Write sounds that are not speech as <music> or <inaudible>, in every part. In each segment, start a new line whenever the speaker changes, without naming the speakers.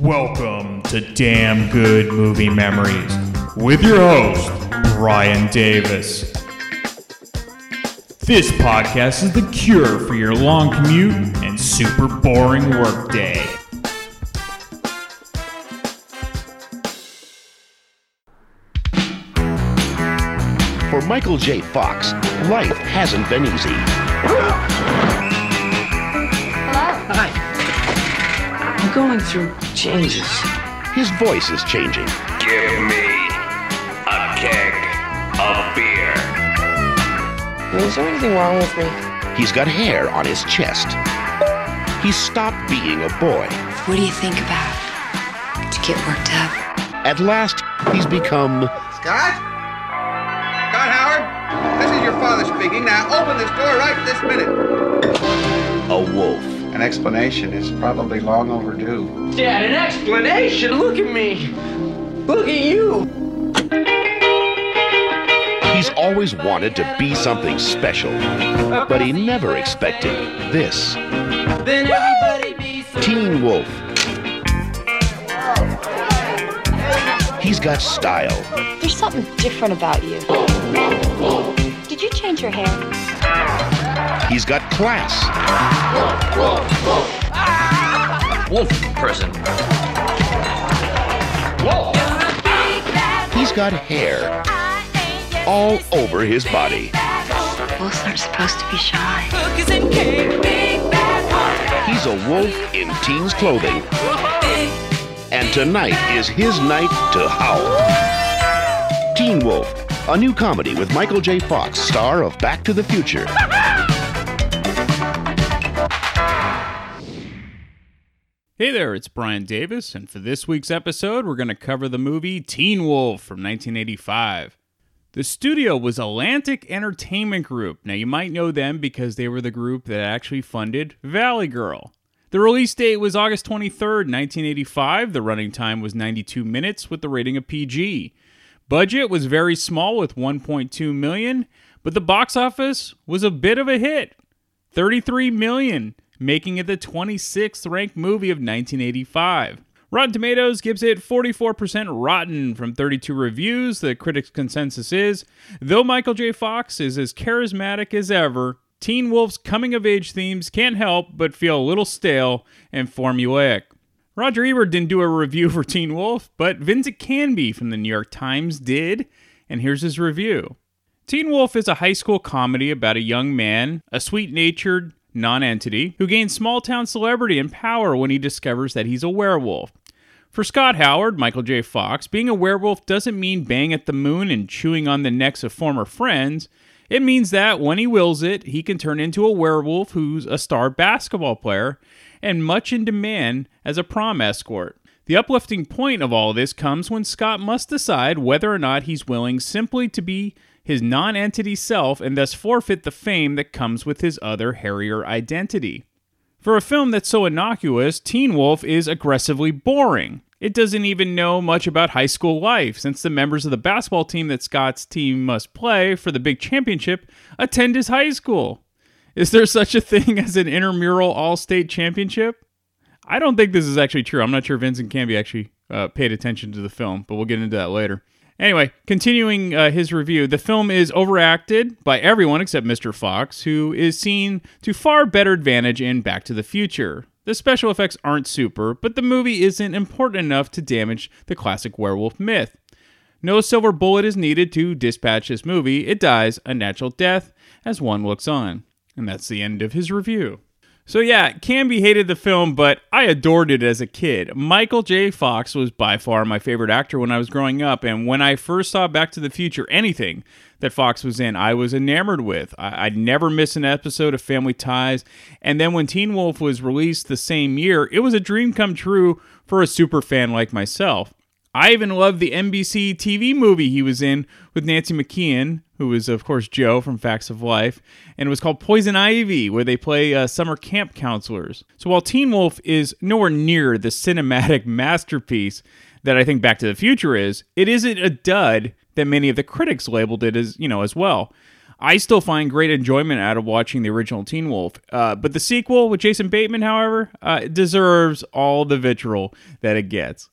Welcome to Damn Good Movie Memories with your host, Brian Davis. This podcast is the cure for your long commute and super boring workday.
For Michael J. Fox, life hasn't been easy. Hello.
Hi. I'm going through changes.
His voice is changing.
Give me a keg of beer.
I mean, is there anything wrong with me?
He's got hair on his chest. He's stopped being a boy.
What do you think about to get worked up?
At last, he's become
Scott? Scott Howard? This is your father speaking. Now open this door right this minute.
a wolf.
An explanation is probably long overdue.
Dad, an explanation? Look at me. Look at you.
He's always wanted to be something special, but he never expected this.
Then everybody be so
Teen Wolf. He's got style.
There's something different about you. Did you change your hair?
He's got class.
Wolf person.
He's got hair all over his body.
Wolves aren't supposed to be shy.
He's a wolf in teen's clothing. And tonight is his night to howl. Teen Wolf, a new comedy with Michael J. Fox, star of Back to the Future.
There, it's Brian Davis, and for this week's episode, we're going to cover the movie Teen Wolf from 1985. The studio was Atlantic Entertainment Group. Now, you might know them because they were the group that actually funded Valley Girl. The release date was August 23rd, 1985. The running time was 92 minutes with the rating of PG. Budget was very small with 1.2 million, but the box office was a bit of a hit. 33 million, making it the 26th ranked movie of 1985. Rotten Tomatoes gives it 44% rotten from 32 reviews. The critics' consensus is though Michael J. Fox is as charismatic as ever, Teen Wolf's coming of age themes can't help but feel a little stale and formulaic. Roger Ebert didn't do a review for Teen Wolf, but Vincent Canby from the New York Times did, and here's his review. Teen Wolf is a high school comedy about a young man, a sweet natured nonentity, who gains small town celebrity and power when he discovers that he's a werewolf. For Scott Howard, Michael J. Fox, being a werewolf doesn't mean bang at the moon and chewing on the necks of former friends. It means that when he wills it, he can turn into a werewolf who's a star basketball player and much in demand as a prom escort. The uplifting point of all this comes when Scott must decide whether or not he's willing simply to be his non entity self and thus forfeit the fame that comes with his other hairier identity. For a film that's so innocuous, Teen Wolf is aggressively boring. It doesn't even know much about high school life, since the members of the basketball team that Scott's team must play for the big championship attend his high school. Is there such a thing <laughs> as an intramural all state championship? I don't think this is actually true. I'm not sure Vincent Canby actually uh, paid attention to the film, but we'll get into that later. Anyway, continuing uh, his review, the film is overacted by everyone except Mr. Fox, who is seen to far better advantage in Back to the Future. The special effects aren't super, but the movie isn't important enough to damage the classic werewolf myth. No silver bullet is needed to dispatch this movie. It dies a natural death as one looks on. And that's the end of his review. So yeah, Canby hated the film, but I adored it as a kid. Michael J. Fox was by far my favorite actor when I was growing up, and when I first saw Back to the Future, anything that Fox was in, I was enamored with. I- I'd never miss an episode of Family Ties, and then when Teen Wolf was released the same year, it was a dream come true for a super fan like myself. I even loved the NBC TV movie he was in with Nancy McKeon, who was, of course, Jo from Facts of Life, and it was called Poison Ivy, where they play uh, summer camp counselors. So while Teen Wolf is nowhere near the cinematic <laughs> masterpiece that I think Back to the Future is, it isn't a dud that many of the critics labeled it as, you know, as well. I still find great enjoyment out of watching the original Teen Wolf. Uh, but the sequel with Jason Bateman, however, uh, deserves all the vitriol that it gets.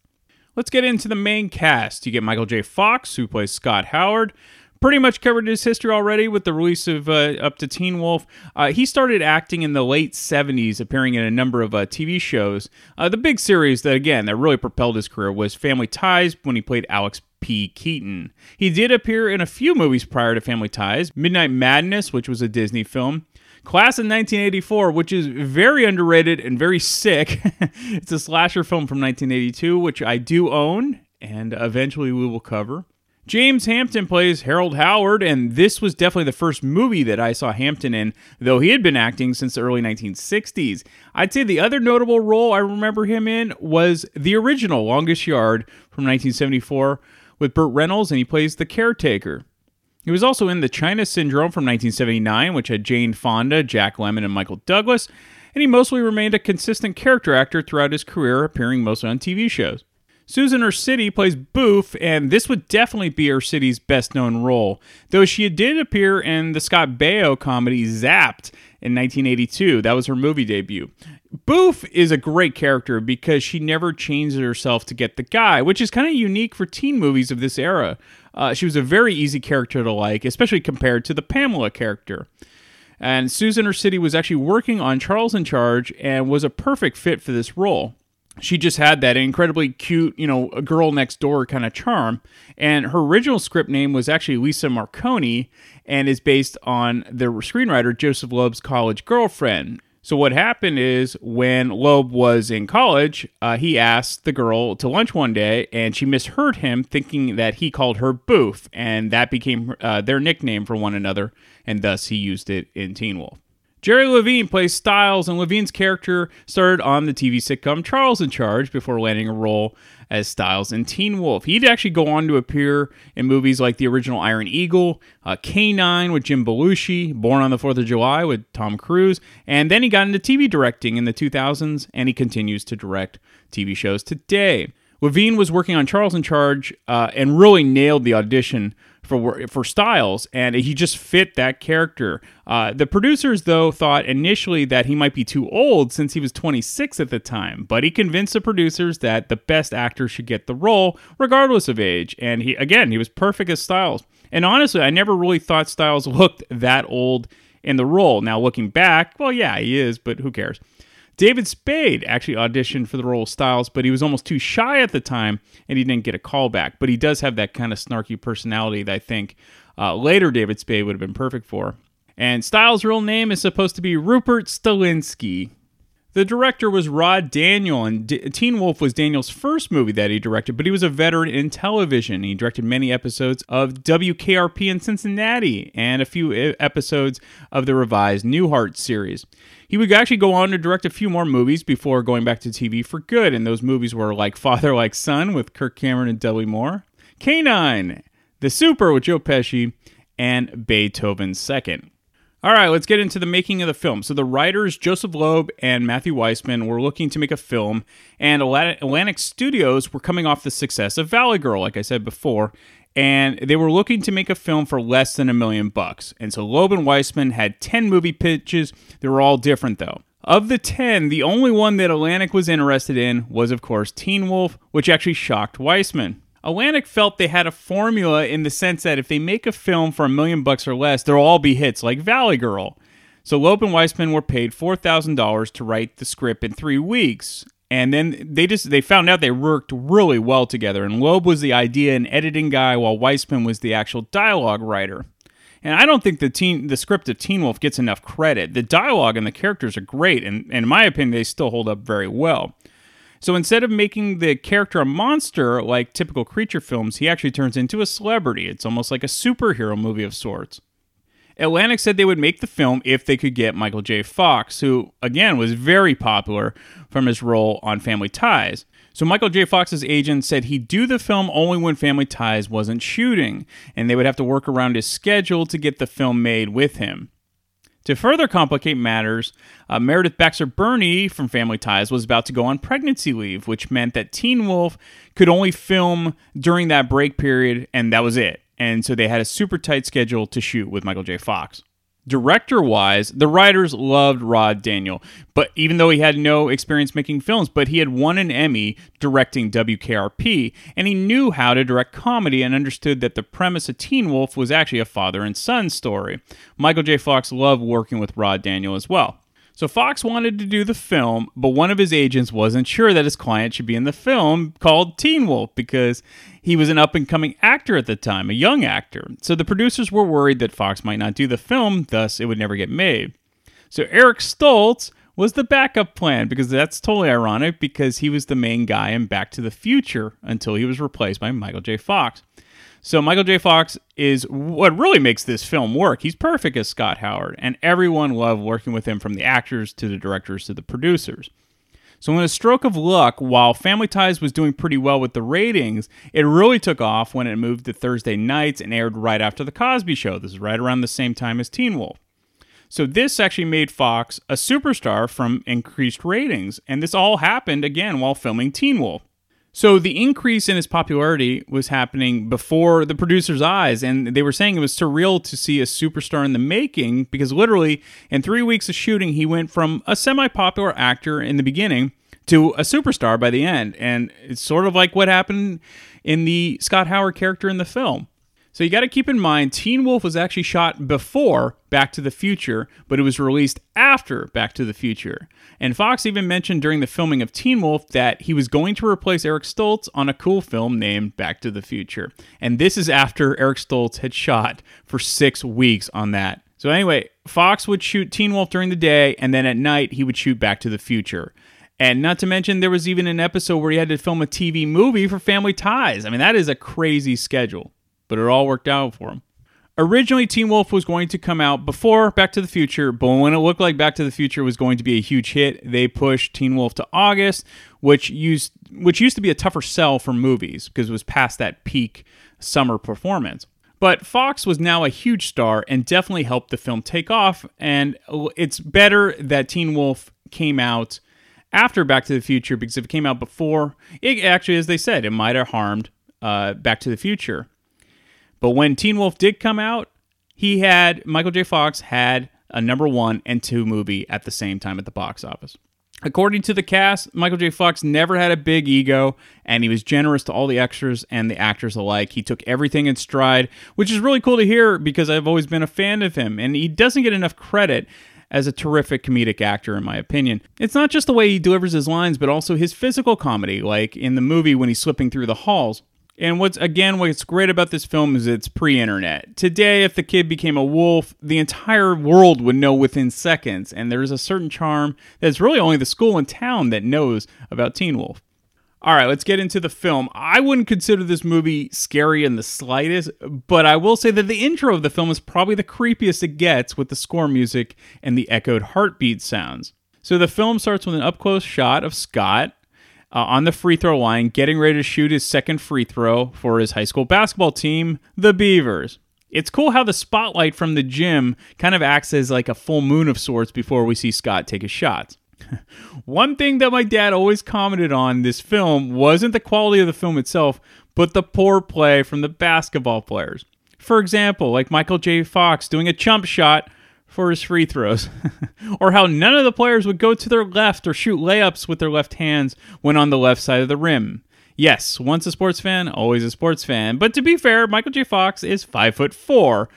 Let's get into the main cast. You get Michael J. Fox, who plays Scott Howard. Pretty much covered his history already with the release of uh, Up to Teen Wolf. Uh, he started acting in the late 70s, appearing in a number of uh, TV shows. Uh, the big series that, again, that really propelled his career was Family Ties when he played Alex P. Keaton. He did appear in a few movies prior to Family Ties Midnight Madness, which was a Disney film. Class in 1984, which is very underrated and very sick. <laughs> it's a slasher film from 1982, which I do own, and eventually we will cover. James Hampton plays Harold Howard, and this was definitely the first movie that I saw Hampton in, though he had been acting since the early 1960s. I'd say the other notable role I remember him in was the original Longest Yard from 1974 with Burt Reynolds, and he plays the caretaker. He was also in The China Syndrome from 1979, which had Jane Fonda, Jack Lemmon, and Michael Douglas, and he mostly remained a consistent character actor throughout his career, appearing mostly on TV shows. Susan Ursitti plays Boof, and this would definitely be Ursitti's best known role, though she did appear in the Scott Baio comedy Zapped in 1982. That was her movie debut. Boof is a great character because she never changes herself to get the guy, which is kind of unique for teen movies of this era. Uh, she was a very easy character to like, especially compared to the Pamela character. And Susan Ursitti was actually working on Charles in Charge and was a perfect fit for this role. She just had that incredibly cute, you know, a girl next door kind of charm. And her original script name was actually Lisa Marconi and is based on the screenwriter Joseph Loeb's college girlfriend. So what happened is when Loeb was in college, uh, he asked the girl to lunch one day, and she misheard him, thinking that he called her Boof, and that became uh, their nickname for one another, and thus he used it in Teen Wolf. Jerry Levine plays Stiles, and Levine's character started on the TV sitcom Charles in Charge before landing a role as Stiles in Teen Wolf. He'd actually go on to appear in movies like the original Iron Eagle, uh, K9 with Jim Belushi, Born on the Fourth of July with Tom Cruise, and then he got into TV directing in the 2000s, and he continues to direct TV shows today. Levine was working on Charles in Charge uh, and really nailed the audition for for Stiles, and he just fit that character. Uh, the producers, though, thought initially that he might be too old since he was 26 at the time, but he convinced the producers that the best actor should get the role regardless of age. And he again, he was perfect as Stiles. And honestly, I never really thought Stiles <laughs> looked that old in the role. Now looking back, well, yeah, he is, but who cares? David Spade actually auditioned for the role of Stiles, but he was almost too shy at the time and he didn't get a callback. But he does have that kind of snarky personality that I think uh, later David Spade would have been perfect for. And Stiles' real name is supposed to be Rupert Stilinski. The director was Rod Daniel, and D- Teen Wolf was Daniel's first movie that he directed, but he was a veteran in television. He directed many episodes of WKRP in Cincinnati and a few episodes of the revised Newhart series. He would actually go on to direct a few more movies before going back to TV for good, and those movies were like Father <laughs> Like Son with Kirk Cameron and Dudley Moore, K9, The Super with Joe Pesci, and Beethoven Second. All right, let's get into the making of the film. So, the writers, Joseph Loeb and Matthew Weissman, were looking to make a film, and Atlantic Studios were coming off the success of Valley Girl, like I said before, and they were looking to make a film for less than a million bucks. And so, Loeb and Weissman had 10 movie pitches. They were all different, though. Of the 10, the only one that Atlantic was interested in was, of course, Teen Wolf, which actually shocked Weissman. Atlantic felt they had a formula in the sense that if they make a film for a million bucks or less, they'll all be hits like Valley Girl. So Loeb and Weissman were paid $4,000 to write the script in three weeks. And then they just they found out they worked really well together. And Loeb was the idea and editing guy, while Weissman was the actual dialogue writer. And I don't think the teen the script of Teen Wolf gets enough credit. The dialogue and the characters are great, and, and in my opinion, they still hold up very well. So instead of making the character a monster like typical creature films, he actually turns into a celebrity. It's almost like a superhero movie of sorts. Atlantic said they would make the film if they could get Michael J. Fox, who, again, was very popular from his role on Family Ties. So Michael J. Fox's agent said he'd do the film only when Family Ties wasn't shooting, and they would have to work around his schedule to get the film made with him. To further complicate matters, uh, Meredith Baxter Birney from Family Ties was about to go on pregnancy leave, which meant that Teen Wolf could only film during that break period, and that was it. and so they had a super tight schedule to shoot with Michael J. Fox. Director wise, the writers loved Rod Daniel, but even though he had no experience making films, but he had won an Emmy directing WKRP, and he knew how to direct comedy and understood that the premise of Teen Wolf was actually a father and son story. Michael J. Fox loved working with Rod Daniel as well. So Fox wanted to do the film, but one of his agents wasn't sure that his client should be in the film called Teen Wolf because he was an up and coming actor at the time, a young actor. So the producers were worried that Fox might not do the film, thus it would never get made. So Eric Stoltz was the backup plan because that's totally ironic because he was the main guy in Back to the Future until he was replaced by Michael J. Fox. So Michael J. Fox is what really makes this film work. He's perfect as Scott Howard, and everyone loved working with him from the actors to the directors to the producers. So, in a stroke of luck, while Family Ties was doing pretty well with the ratings, it really took off when it moved to Thursday nights and aired right after The Cosby Show. This is right around the same time as Teen Wolf. So, this actually made Fox a superstar from increased ratings, and this all happened again while filming Teen Wolf. So the increase in his popularity was happening before the producer's eyes, and they were saying it was surreal to see a superstar in the making because literally in three weeks of shooting, he went from a semi popular actor in the beginning to a superstar by the end. And it's sort of like what happened in the Scott Howard character in the film. So you got to keep in mind, Teen Wolf was actually shot before Back to the Future, but it was released after Back to the Future. And Fox even mentioned during the filming of Teen Wolf that he was going to replace Eric Stoltz on a cool film named Back to the Future. And this is after Eric Stoltz had shot for six weeks on that. So anyway, Fox would shoot Teen Wolf during the day, and then at night he would shoot Back to the Future. And not to mention, there was even an episode where he had to film a TV movie for Family Ties. I mean, that is a crazy schedule but it all worked out for him. Originally, Teen Wolf was going to come out before Back to the Future, but when it looked like Back to the Future was going to be a huge hit, they pushed Teen Wolf to August, which used which used to be a tougher sell for movies because it was past that peak summer performance. But Fox was now a huge star and definitely helped the film take off. And it's better that Teen Wolf came out after Back to the Future because if it came out before, it actually, as they said, it might have harmed uh, Back to the Future. But when Teen Wolf did come out, he had Michael J. Fox had a number one and two movie at the same time at the box office. According to the cast, Michael J. Fox never had a big ego, and he was generous to all the extras and the actors alike. He took everything in stride, which is really cool to hear because I've always been a fan of him, and he doesn't get enough credit as a terrific comedic actor, in my opinion. It's not just the way he delivers his lines, but also his physical comedy, like in the movie when he's slipping through the halls. And what's again what's great about this film is it's pre-internet. Today if the kid became a wolf, the entire world would know within seconds and there's a certain charm that's really only the school in town that knows about Teen Wolf. All right, let's get into the film. I wouldn't consider this movie scary in the slightest, but I will say that the intro of the film is probably the creepiest it gets with the score music and the echoed heartbeat sounds. So the film starts with an up close shot of Scott uh, on the free throw line, getting ready to shoot his second free throw for his high school basketball team, the Beavers. It's cool how the spotlight from the gym kind of acts as like a full moon of sorts before we see Scott take his shots. <laughs> One thing that my dad always commented on this film wasn't the quality of the film itself, but the poor play from the basketball players. For example, like Michael J. Fox doing a chump shot for his free throws, <laughs> or how none of the players would go to their left or shoot layups with their left hands when on the left side of the rim. Yes, once a sports fan, always a sports fan. But to be fair, Michael J. Fox is five foot four.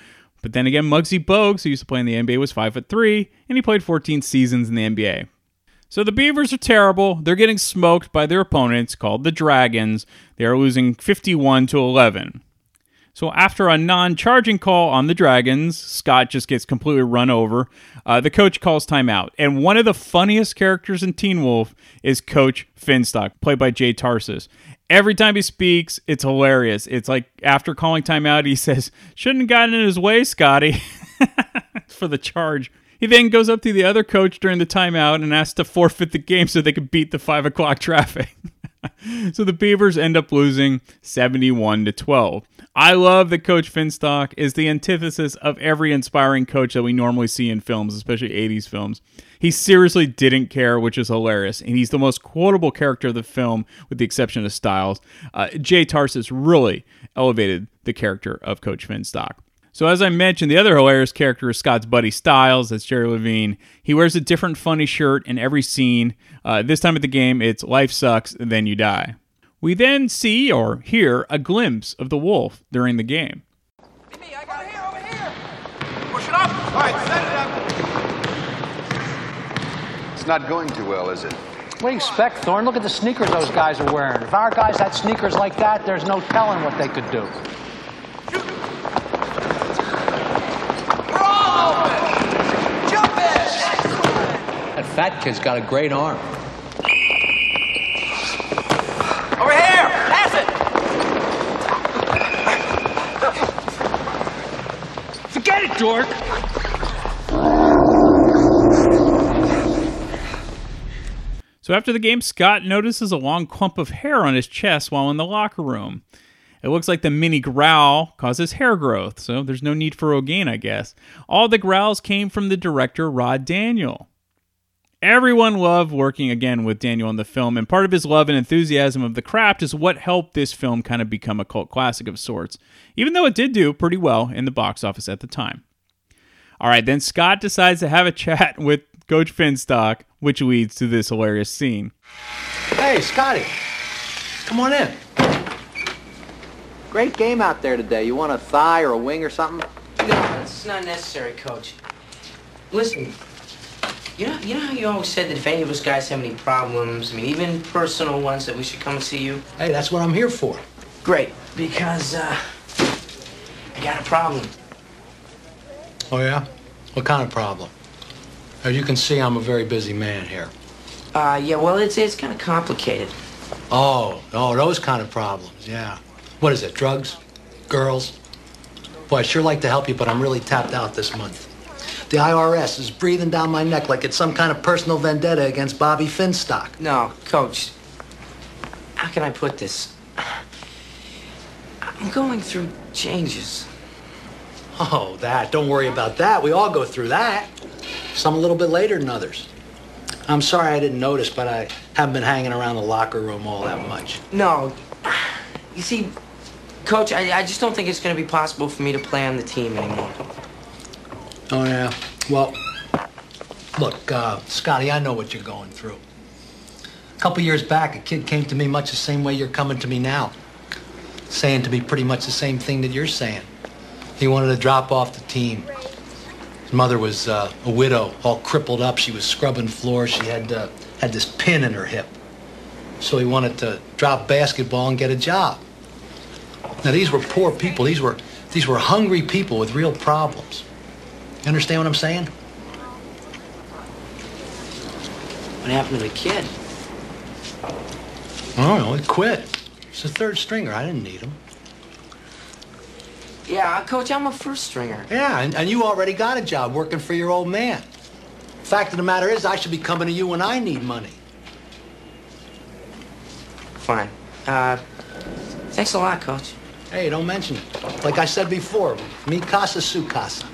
But then again, Muggsy Bogues, who used to play in the NBA, was five foot three, and he played 14 seasons in the NBA. So the Beavers are terrible. They're getting smoked by their opponents called the Dragons. They are losing 51 to 11. So after a non-charging call on the Dragons, Scott just gets completely run over. Uh, the coach calls timeout, and one of the funniest characters in Teen Wolf is Coach Finstock, played by Jay Tarses. Every time he speaks, it's hilarious. It's like after calling timeout, he <laughs> says, "Shouldn't have gotten in his way, Scotty," <laughs> for the charge. He then goes up to the other coach during the timeout and asks to forfeit the game so they can beat the five o'clock traffic. <laughs> <laughs> so the Beavers end up losing 71 to 12. I love that Coach Finstock is the antithesis of every inspiring coach that we normally see in films, especially 80s films. He seriously didn't care, which is hilarious. And he's the most quotable character of the film, with the exception of Stiles. Uh, Jay Tarses really elevated the character of Coach Finstock. So, as I mentioned, the other hilarious character is Scott's buddy Stiles. That's Jerry Levine. He wears a different funny shirt in every scene. Uh, this time at the game, it's Life Sucks, Then You Die. We then see or hear a glimpse of the wolf during the game. Me, I got here, over here. Push it up. All right, set it up.
It's not going too well, is it?
What do you expect, Thorne? Look at the sneakers those guys are wearing. If our guys had sneakers like that, there's no telling what they could do. That fat kid's got a great arm.
Over here! Pass it!
Forget it, dork!
So after the game, Scott notices a long clump of hair on his chest while in the locker room. It looks like the mini growl causes hair growth, so there's no need for Rogaine, I guess. All the growls came from the director Rod Daniel. Everyone loved working again with Daniel in the film, and part of his love and enthusiasm of the craft is what helped this film kind of become a cult classic of sorts, even though it did do pretty well in the box office at the time. All right, then Scott decides to have a <laughs> chat with Coach Finstock, which leads to this hilarious scene.
Hey, Scotty. Come on in. Great game out there today. You want a thigh or a wing or something?
No, it's not necessary, Coach. Listen, you know, you know how you always said that if any of us guys have any problems, I mean, even personal ones, that we should come and see you?
Hey, that's what I'm here for.
Great, because, uh, I got a problem.
Oh, yeah? What kind of problem? As you can see, I'm a very busy man here.
Uh, yeah, well, it's, it's kind of complicated.
Oh, oh, those kind of problems, yeah. What is it, drugs? Girls? Boy, I'd sure like to help you, but I'm really tapped out this month. The IRS is breathing down my neck like it's some kind of personal vendetta against Bobby Finstock.
No, Coach, how can I put this? I'm going through changes.
Oh, that. Don't worry about that. We all go through that. Some a little bit later than others. I'm sorry I didn't notice, but I haven't been hanging around the locker room all that much.
No, you see, Coach, I, I just don't think it's going to be possible for me to play on the team anymore.
Oh, yeah. Well, look, uh, Scotty, I know what you're going through. A couple years back, a kid came to me much the same way you're coming to me now, saying to me pretty much the same thing that you're saying. He wanted to drop off the team. His mother was uh, a widow, all crippled up. She was scrubbing floors. She had uh, had this pin in her hip. So he wanted to drop basketball and get a job. Now these were poor people. These were these were hungry people with real problems. You understand what I'm saying?
What happened to the kid?
I don't know. He quit. He's a third stringer. I didn't need him.
Yeah, Coach, I'm a first stringer.
Yeah, and, and you already got a job working for your old man. Fact of the matter is, I should be coming to you when I need money.
Fine. Uh, thanks a lot, Coach.
Hey, don't mention it. Like I said before, mi casa su casa.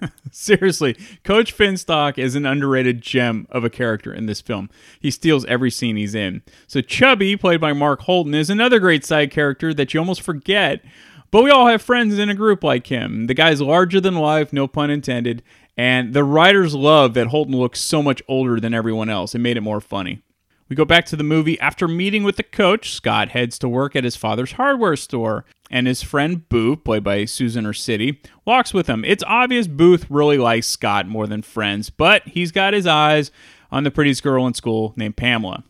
<laughs>
Seriously, Coach Finstock is an underrated gem of a character in this film. He steals every scene he's in. So Chubby, played by Mark Holton, is another great side character that you almost forget. But we all have friends in a group like him. The guy's larger than life, no pun intended, and the writers love that Holton looks so much older than everyone else. It made it more funny. We go back to the movie. After meeting with the coach, Scott heads to work at his father's hardware store, and his friend Boof, played by Susan Ursitti, walks with him. It's obvious Boof really likes Scott more than friends, but he's got his eyes on the prettiest girl in school named Pamela.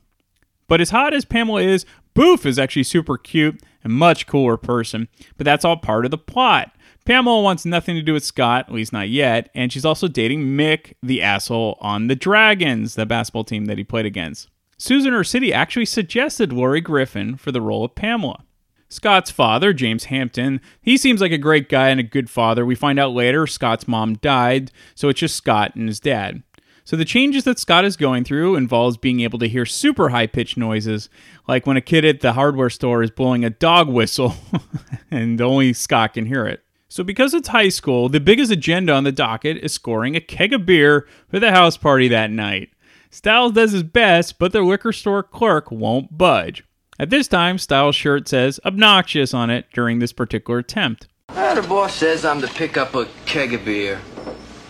But as hot as Pamela is, Boof is actually super cute and much cooler person, but that's all part of the plot. Pamela wants nothing to do with Scott, at least not yet, and she's also dating Mick, the asshole on the Dragons, the basketball team that he played against. Susan Ursitti actually suggested Lorie Griffin for the role of Pamela. Scott's father, James Hampton, he seems like a great guy and a good father. We find out later Scott's mom died, so it's just Scott and his dad. So the changes that Scott is going through involves being able to hear super high pitched noises, like when a kid at the hardware store is blowing a dog whistle, <laughs> and only Scott can hear it. So, because it's high school, the biggest agenda on the docket is scoring a keg of beer for the house party that night. Stiles does his best, but the liquor store clerk won't budge. At this time, Stiles' shirt says obnoxious on it during this particular attempt.
Ah, the boss says I'm to pick up a keg of beer.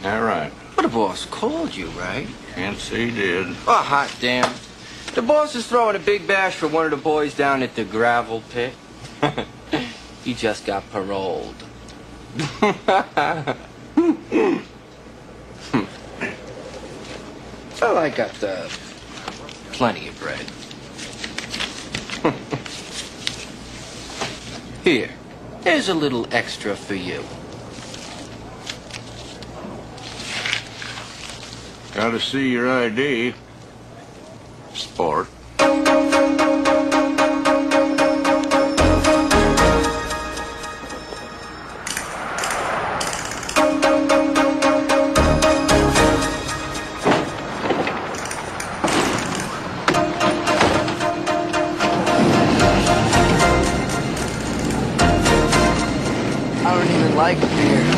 All right.
Well, the boss called you, right?
Yes, he did.
Oh, hot damn. The boss is throwing a big bash for one of the boys down at the gravel pit. <laughs> he just got paroled. <laughs> <laughs> well, I got uh, plenty of bread. <laughs> Here, here's a little extra for you.
Gotta see your ID. Sport.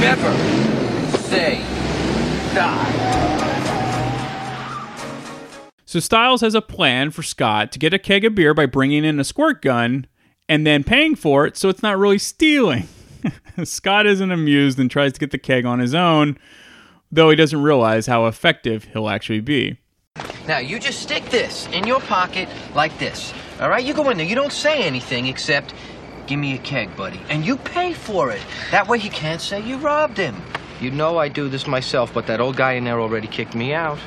Never say die.
So Stiles has a plan for Scott to get a keg of beer by bringing in a squirt gun and then paying for it so it's not really stealing. <laughs> Scott isn't amused and tries to get the keg on his own, though he doesn't realize how effective he'll actually be.
Now, you just stick this in your pocket like this. All right? You go in there. You don't say anything except, give me a keg, buddy. And you pay for it. That way he can't say you robbed him. You know I do this myself, but that old guy in there already kicked me out.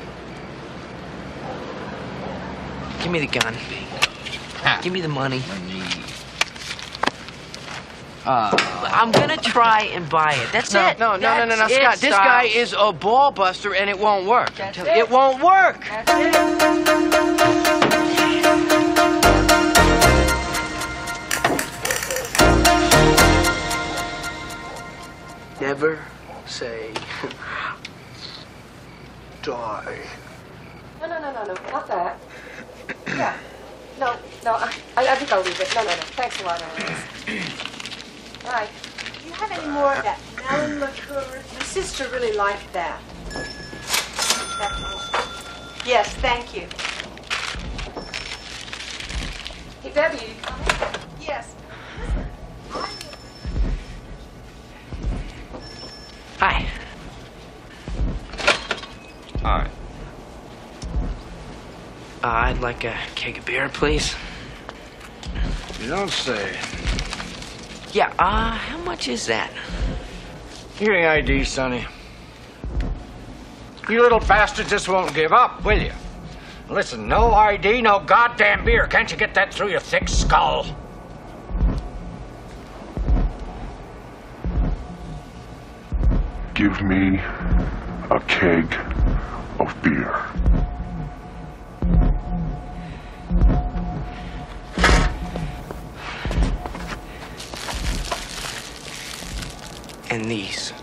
Give me the gun. Give me the money. Uh,
I'm gonna try and buy it. That's
no,
it.
no, no, no, no, no,
That's
Scott.
it,
This
Stiles.
guy is a ball buster, and it won't work.
That's
it.
it.
won't work. Never say die.
No, no, no, no, no, not that. Yeah. No, no, I, I think I'll leave it. No, no, no. Thanks a lot. All right. Do you have any more of that melon liqueur? My sister really liked that. That- Yes, thank you. Hey, Debbie, you coming?
Hi.
All right.
Uh, I'd like a keg of beer, please.
You don't say.
Yeah. Uh, how much is that?
Give me ID, Sonny. You little bastard just won't give up, will you? Listen, no ID, no goddamn beer. Can't you get that through your thick skull?
Give me a keg of beer.
And these.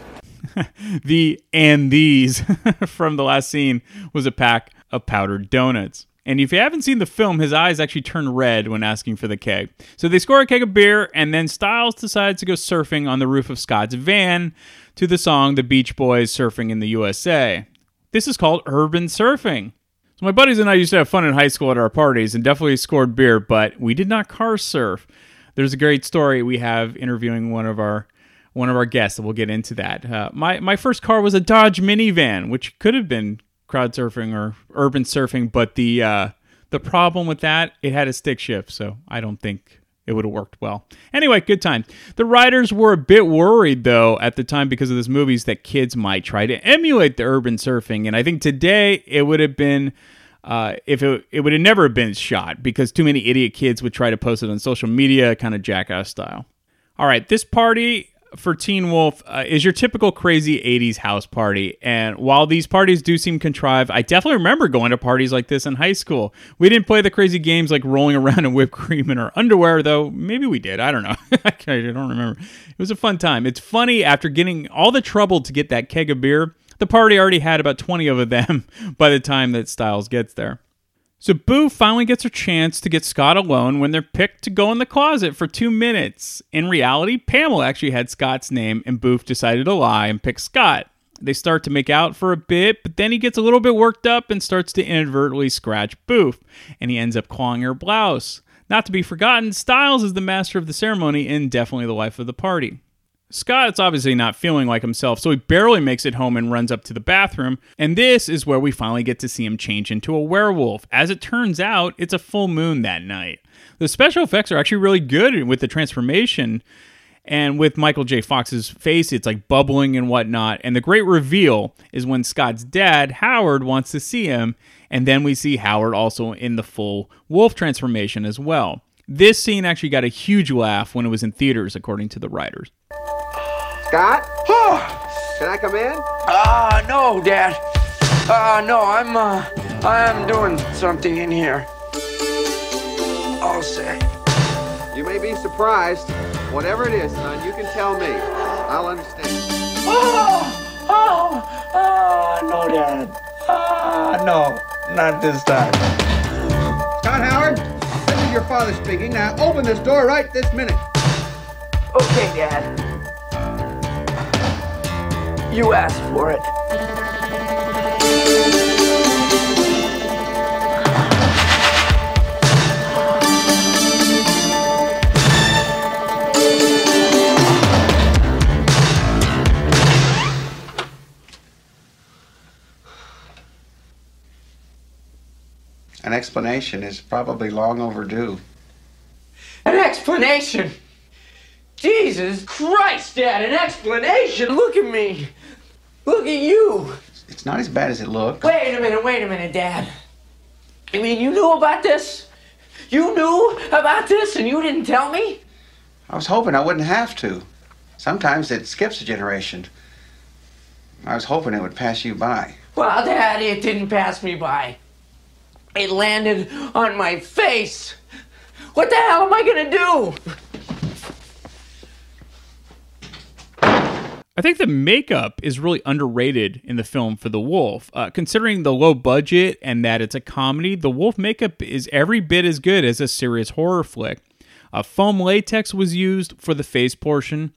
<laughs>
the and these <laughs> from the last scene was a pack of powdered donuts. And if you haven't seen the film, his eyes actually turn red when asking for the keg. So they score a keg of beer, and then Stiles decides to go surfing on the roof of Scott's van to the song The Beach Boys Surfing in the USA. This is called urban surfing. So my buddies and I used to have fun in high school at our parties and definitely scored beer, but we did not car surf. There's a great story we have interviewing one of our one of our guests, and we'll get into that. Uh, my my first car was a Dodge minivan, which could have been crowd surfing or urban surfing, but the uh, the problem with that it had a stick shift, so I don't think it would have worked well. Anyway, good time. The writers were a bit worried though at the time because of this movies that kids might try to emulate the urban surfing, and I think today it would have been. Uh, if it, it would have never been shot because too many idiot kids would try to post it on social media, kind of jackass style. All right, this party for Teen Wolf uh, is your typical crazy 80s house party. And while these parties do seem contrived, I definitely remember going to parties like this in high school. We didn't play the crazy games like rolling around in whipped cream in our underwear, though maybe we did. I don't know. <laughs> I don't remember. It was a fun time. It's funny after getting all the trouble to get that keg of beer, the party already had about 20 of them <laughs> by the time that Stiles gets there. So Boof finally gets her chance to get Scott alone when they're picked to go in the closet for two minutes. In reality, Pamela actually had Scott's name, and Boof decided to lie and pick Scott. They start to make out for a bit, but then he gets a little bit worked up and starts to inadvertently scratch Boof, and he ends up clawing her blouse. Not to be forgotten, Stiles is the master of the ceremony and definitely the life of the party. Scott's obviously not feeling like himself, so he barely makes it home and runs up to the bathroom. And this is where we finally get to see him change into a werewolf. As it turns out, it's a full moon that night. The special effects are actually really good with the transformation. And with Michael J. Fox's face, it's like bubbling and whatnot. And the great reveal is when Scott's dad, Howard, wants to see him. And then we see Howard also in the full wolf transformation as well. This scene actually got a huge laugh when it was in theaters, according to the writers.
Scott? Can I come in?
Ah, no, Dad. Ah, no, I'm, uh, I'm doing something in here. I'll say.
You may be surprised. Whatever it is, son, you can tell me. I'll understand.
Oh, oh, oh, no, Dad. Ah, no, not this time.
Scott Howard, this is your father speaking. Now open this door right this minute.
Okay, Dad. You asked for it.
An explanation is probably long overdue.
An explanation? Jesus Christ, Dad, an explanation? Look at me. Look at you.
It's not as bad as it looked.
Wait a minute, wait a minute, Dad. I mean, you knew about this? You knew about this and you didn't tell me?
I was hoping I wouldn't have to. Sometimes it skips a generation. I was hoping it would pass you by.
Well, Dad, it didn't pass me by. It landed on my face. What the hell am I gonna do?
I think the makeup is really underrated in the film for The Wolf. Uh, considering the low budget and that it's a comedy, The Wolf makeup is every bit as good as a serious horror flick. Uh, foam latex was used for the face portion,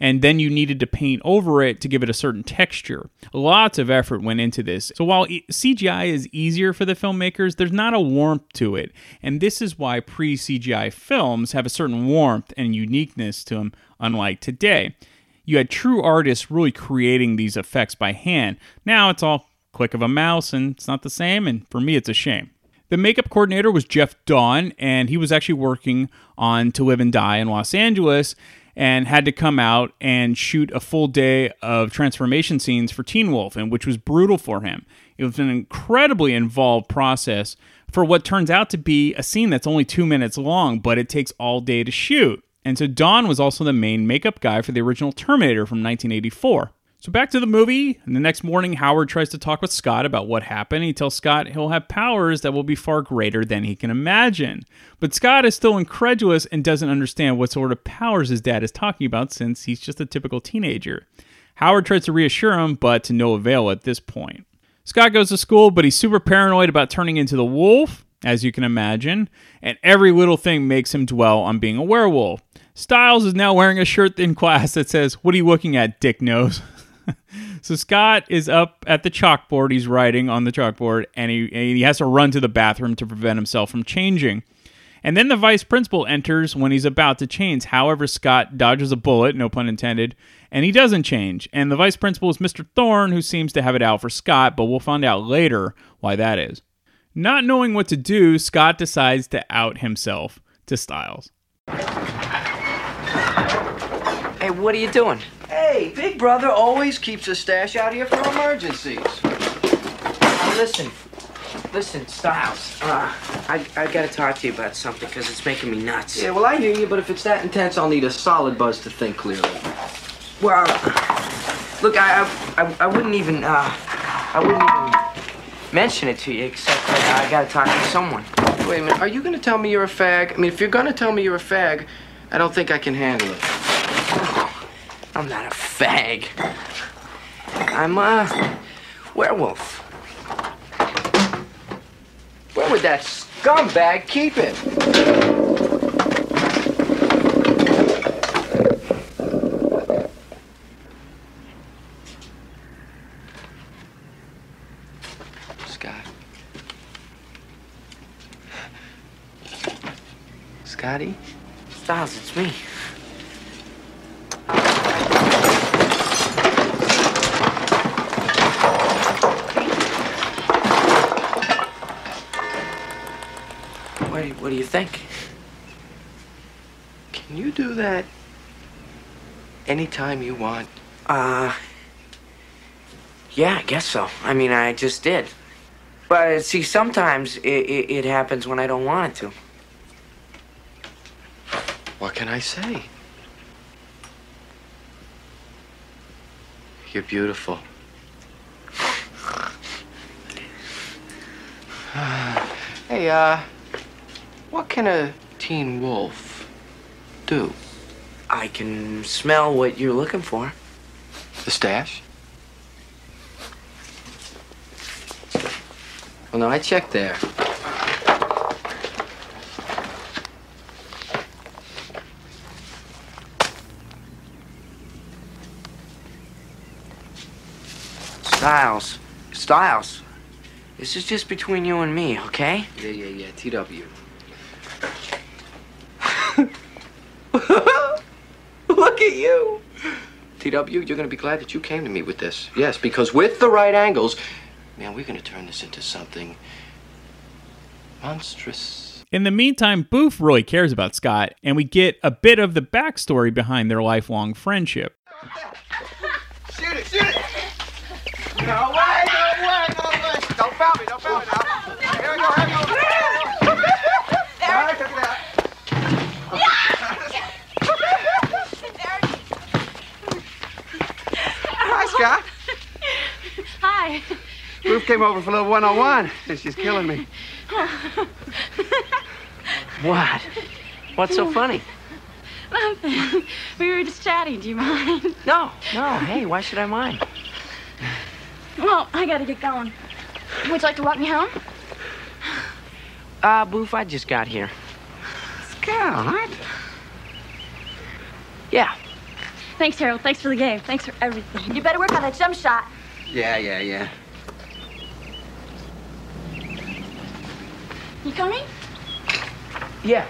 and then you needed to paint over it to give it a certain texture. Lots of effort went into this. So while e- CGI is easier for the filmmakers, there's not a warmth to it. And this is why pre CGI films have a certain warmth and uniqueness to them, unlike today you had true artists really creating these effects by hand. Now it's all click of a mouse and it's not the same, and for me, it's a shame. The makeup coordinator was Jeff Dawn, and he was actually working on To Live and Die in Los Angeles and had to come out and shoot a full day of transformation scenes for Teen Wolf, and which was brutal for him. It was an incredibly involved process for what turns out to be a scene that's only two minutes long, but it takes all day to shoot. And so Dawn was also the main makeup guy for the original Terminator from 1984. So back to the movie, and the next morning, Howard tries to talk with Scott about what happened. He tells Scott he'll have powers that will be far greater than he can imagine. But Scott is still incredulous and doesn't understand what sort of powers his dad is talking about since he's just a typical teenager. Howard tries to reassure him, but to no avail at this point. Scott goes to school, but he's super paranoid about turning into the wolf, as you can imagine, and every little thing makes him dwell on being a werewolf. Stiles is now wearing a shirt in class that says, What are you looking at, dick nose? <laughs> so Scott is up at the chalkboard. He's writing on the chalkboard, and he, and he has to run to the bathroom to prevent himself from changing. And then the vice principal enters when he's about to change. However, Scott dodges a bullet, no pun intended, and he doesn't change. And the vice principal is Mr. Thorne, who seems to have it out for Scott, but we'll find out later why that is. Not knowing what to do, Scott decides to out himself to Stiles.
Hey, what are you doing? Hey, Big Brother always keeps a stash out here for emergencies.
Now listen, listen, Stiles. Uh, I I gotta talk to you about something because it's making me nuts.
Yeah, well, I hear you, but if it's that intense, I'll need a solid buzz to think clearly.
Well, look, I I, I, wouldn't even uh, I wouldn't even mention it to you except that I gotta talk to someone.
Wait a minute, are you gonna tell me you're a fag? I mean, if you're gonna tell me you're a fag, I don't think I can handle it.
I'm not a fag. I'm a werewolf. Where
would that scumbag keep it? Scott. Scotty?
Stiles, it's me. What, do you- what do you think?
Can you do that anytime you want?
Uh, yeah, I guess so. I mean, I just did. But see, sometimes it, it, it happens when I don't want it to.
What can I say? You're beautiful. <sighs> hey, uh, what can a teen wolf do?
I can smell what you're looking for.
The stash? Well, no, I checked there.
Stiles. Stiles. This is just between you and me, okay?
Yeah, yeah, yeah. TW. Look at you. TW, you're going to be glad that you came to me with this. Yes, because with the right angles, man, we're going to turn this into something monstrous.
In the meantime, Boof really cares about Scott, and we get a bit of the backstory behind their lifelong friendship.
Shoot it, shoot it! No way, no way, no way! Don't foul me, don't foul me now. Here we go, here we go. All right, check it out. Hi, Scott.
Hi.
Ruth came over for a little one-on-one, and she's killing me. <laughs>
What? What's so funny?
Nothing. We were just chatting. Do you mind?
No, no. Hey, why should I mind?
Well, I gotta get going. Would you like to walk me home?
Uh, Boof, I just got here.
Scott?
Yeah.
Thanks, Harold. Thanks for the game. Thanks for everything. You better work on that jump shot.
Yeah, yeah, yeah.
You coming?
Yeah.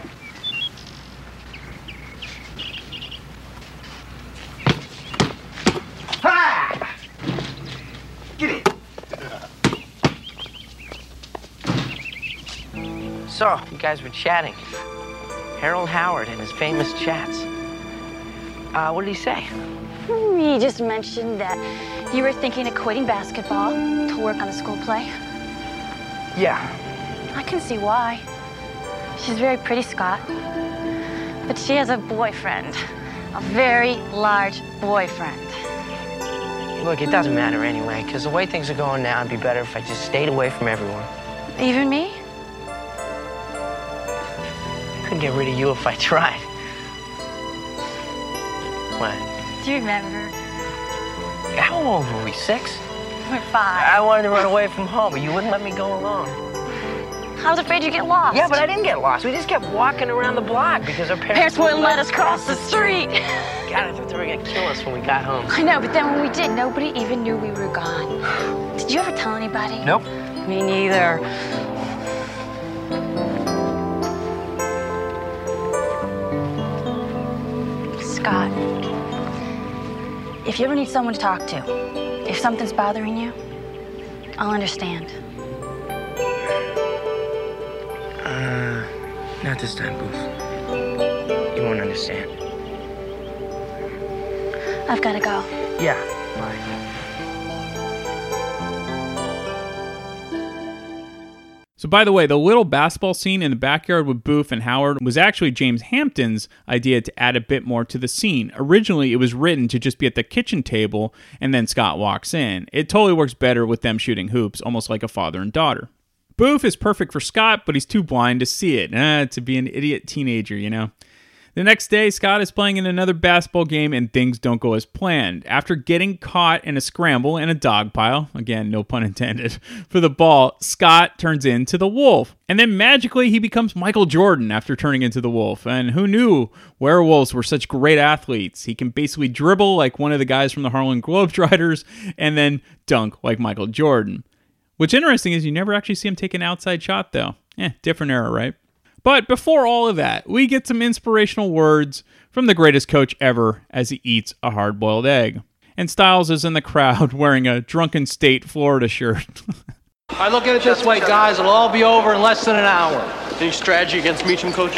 Ha! Get it.
So, you guys were chatting. Harold Howard and his famous chats. Uh, what did he say?
He just mentioned that you were thinking of quitting basketball to work on a school play.
Yeah.
I can see why. She's very pretty, Scott. But she has a boyfriend. A very large boyfriend.
Look, it doesn't matter anyway, because the way things are going now, it'd be better if I just stayed away from everyone.
Even me?
I couldn't get rid of you if I tried. What?
Do you remember?
How old were we? Six?
We're five.
I wanted to run away from home, but you wouldn't let me go alone.
I was afraid you'd get lost.
Yeah, but I didn't get lost. We just kept walking around the block because our parents,
Parents wouldn't let us cross the street. <laughs>
God, I thought they were gonna kill us when we got home.
I know, but then when we did, nobody even knew we were gone. Did you ever tell anybody?
Nope.
Me neither. Scott, if you ever need someone to talk to, if something's bothering you, I'll understand.
Not this time, Boof. You won't understand.
I've got to go.
Yeah. Bye.
So, by the way, the little basketball scene in the backyard with Boof and Howard was actually James Hampton's idea to add a bit more to the scene. Originally, it was written to just be at the kitchen table and then Scott walks in. It totally works better with them shooting hoops, almost like a father and daughter. Boof is perfect for Scott, but he's too blind to see it, eh, to be an idiot teenager, you know? The next day, Scott is playing in another basketball game and things don't go as planned. After getting caught in a scramble in a dog pile, again, no pun intended, <laughs> for the ball, Scott turns into the wolf. And then magically he becomes Michael Jordan after turning into the wolf. And who knew werewolves were such great athletes? He can basically dribble like one of the guys from the Harlem Globetrotters and then dunk like Michael Jordan. What's interesting is you never actually see him take an outside shot, though. Eh, different era, right? But before all of that, we get some inspirational words from the greatest coach ever as he eats a hard boiled egg. And Stiles is in the crowd <laughs> wearing a drunken state Florida shirt. <laughs>
I look at it this way, guys. It'll all be over in less than an hour. Any strategy against Meacham, coach?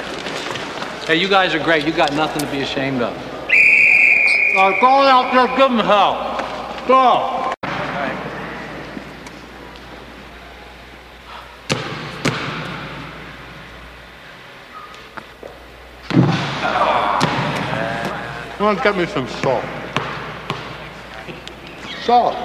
Hey, you guys are great. You got nothing to be ashamed of. Uh, go out there, give them hell. Go.
Someone get me some salt. Salt.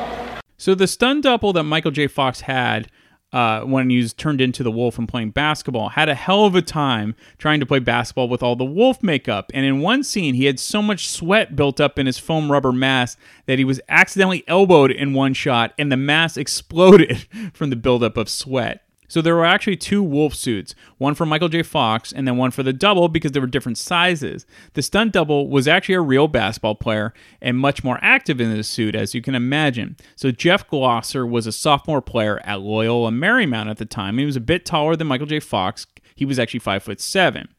So the stun double that Michael J. Fox had uh, when he was turned into the wolf and playing basketball had a hell of a time trying to play basketball with all the wolf makeup. And in one scene, he had so much sweat built up in his foam rubber mask that he was accidentally elbowed in one shot, and the mask <laughs> exploded from the buildup of sweat. So there were actually two wolf suits, one for Michael J. Fox and then one for the double because they were different sizes. The stunt double was actually a real basketball player and much more active in the suit, as you can imagine. So Jeff Glosser was a sophomore player at Loyola Marymount at the time. He was a bit taller than Michael J. Fox. He was actually five foot seven.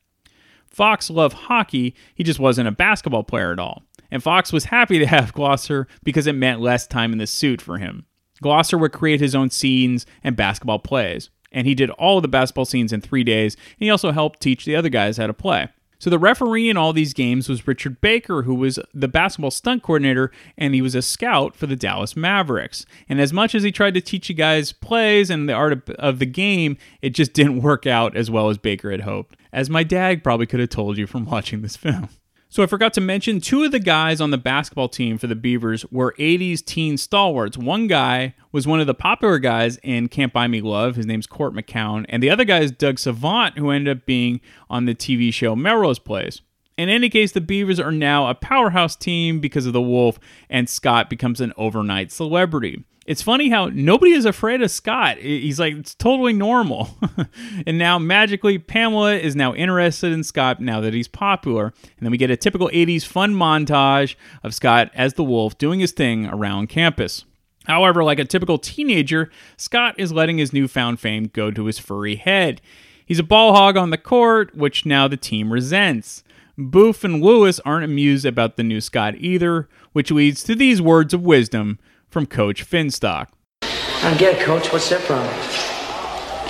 Fox loved hockey, he just wasn't a basketball player at all. And Fox was happy to have Glosser because it meant less time in the suit for him. Glosser would create his own scenes and basketball plays and he did all of the basketball scenes in three days, and he also helped teach the other guys how to play. So the referee in all these games was Richard Baker, who was the basketball stunt coordinator, and he was a scout for the Dallas Mavericks. And as much as he tried to teach you guys plays and the art of, of the game, it just didn't work out as well as Baker had hoped, as my dad probably could have told you from <laughs> watching this film. So I forgot to mention two of the guys on the basketball team for the Beavers were 80s teen stalwarts. One guy was one of the popular guys in Can't Buy Me Love. His name's Cort McCown. And the other guy is Doug Savant, who ended up being on the TV show Melrose Place. In any case, the Beavers are now a powerhouse team because of the Wolf, and Scott becomes an overnight celebrity. It's funny how nobody is afraid of Scott. He's like, it's totally normal. <laughs> and now, magically, Pamela is now interested in Scott now that he's popular. And then we get a typical 80s fun montage of Scott as the wolf doing his thing around campus. However, like a typical teenager, Scott is letting his newfound fame go to his furry head. He's a ball hog on the court, which now the team resents. Boof and Lewis aren't amused about the new Scott either, which leads to these words of wisdom from Coach Finstock.
I get it, Coach. What's their problem?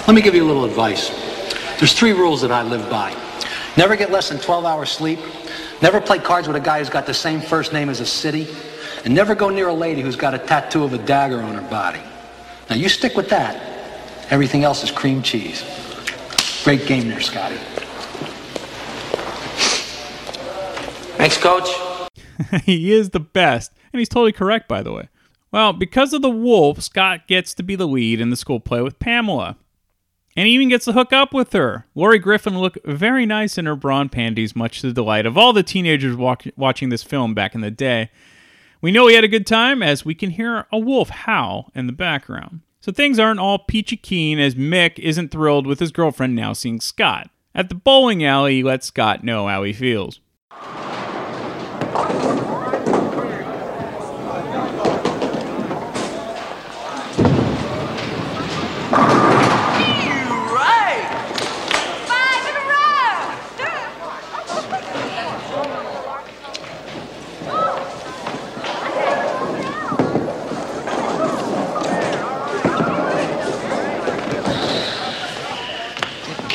Let me give you a little advice. There's three rules that I live by. Never get less than 12 hours sleep. Never play cards with a guy who's got the same first name as a city. And never go near a lady who's got a tattoo of a dagger on her body. Now you stick with that. Everything else is cream cheese. Great game there, Scotty.
Thanks, Coach. <laughs>
he is the best, and he's totally correct, by the way. Well, because of the wolf, Scott gets to be the lead in the school play with Pamela. And he even gets to hook up with her. Lorie Griffin looked very nice in her brawn panties, much to the delight of all the teenagers walk- watching this film back in the day. We know he had a good time as we can hear a wolf howl in the background. So things aren't all peachy keen as Mick isn't thrilled with his girlfriend now seeing Scott. At the bowling alley, he lets Scott know how he feels.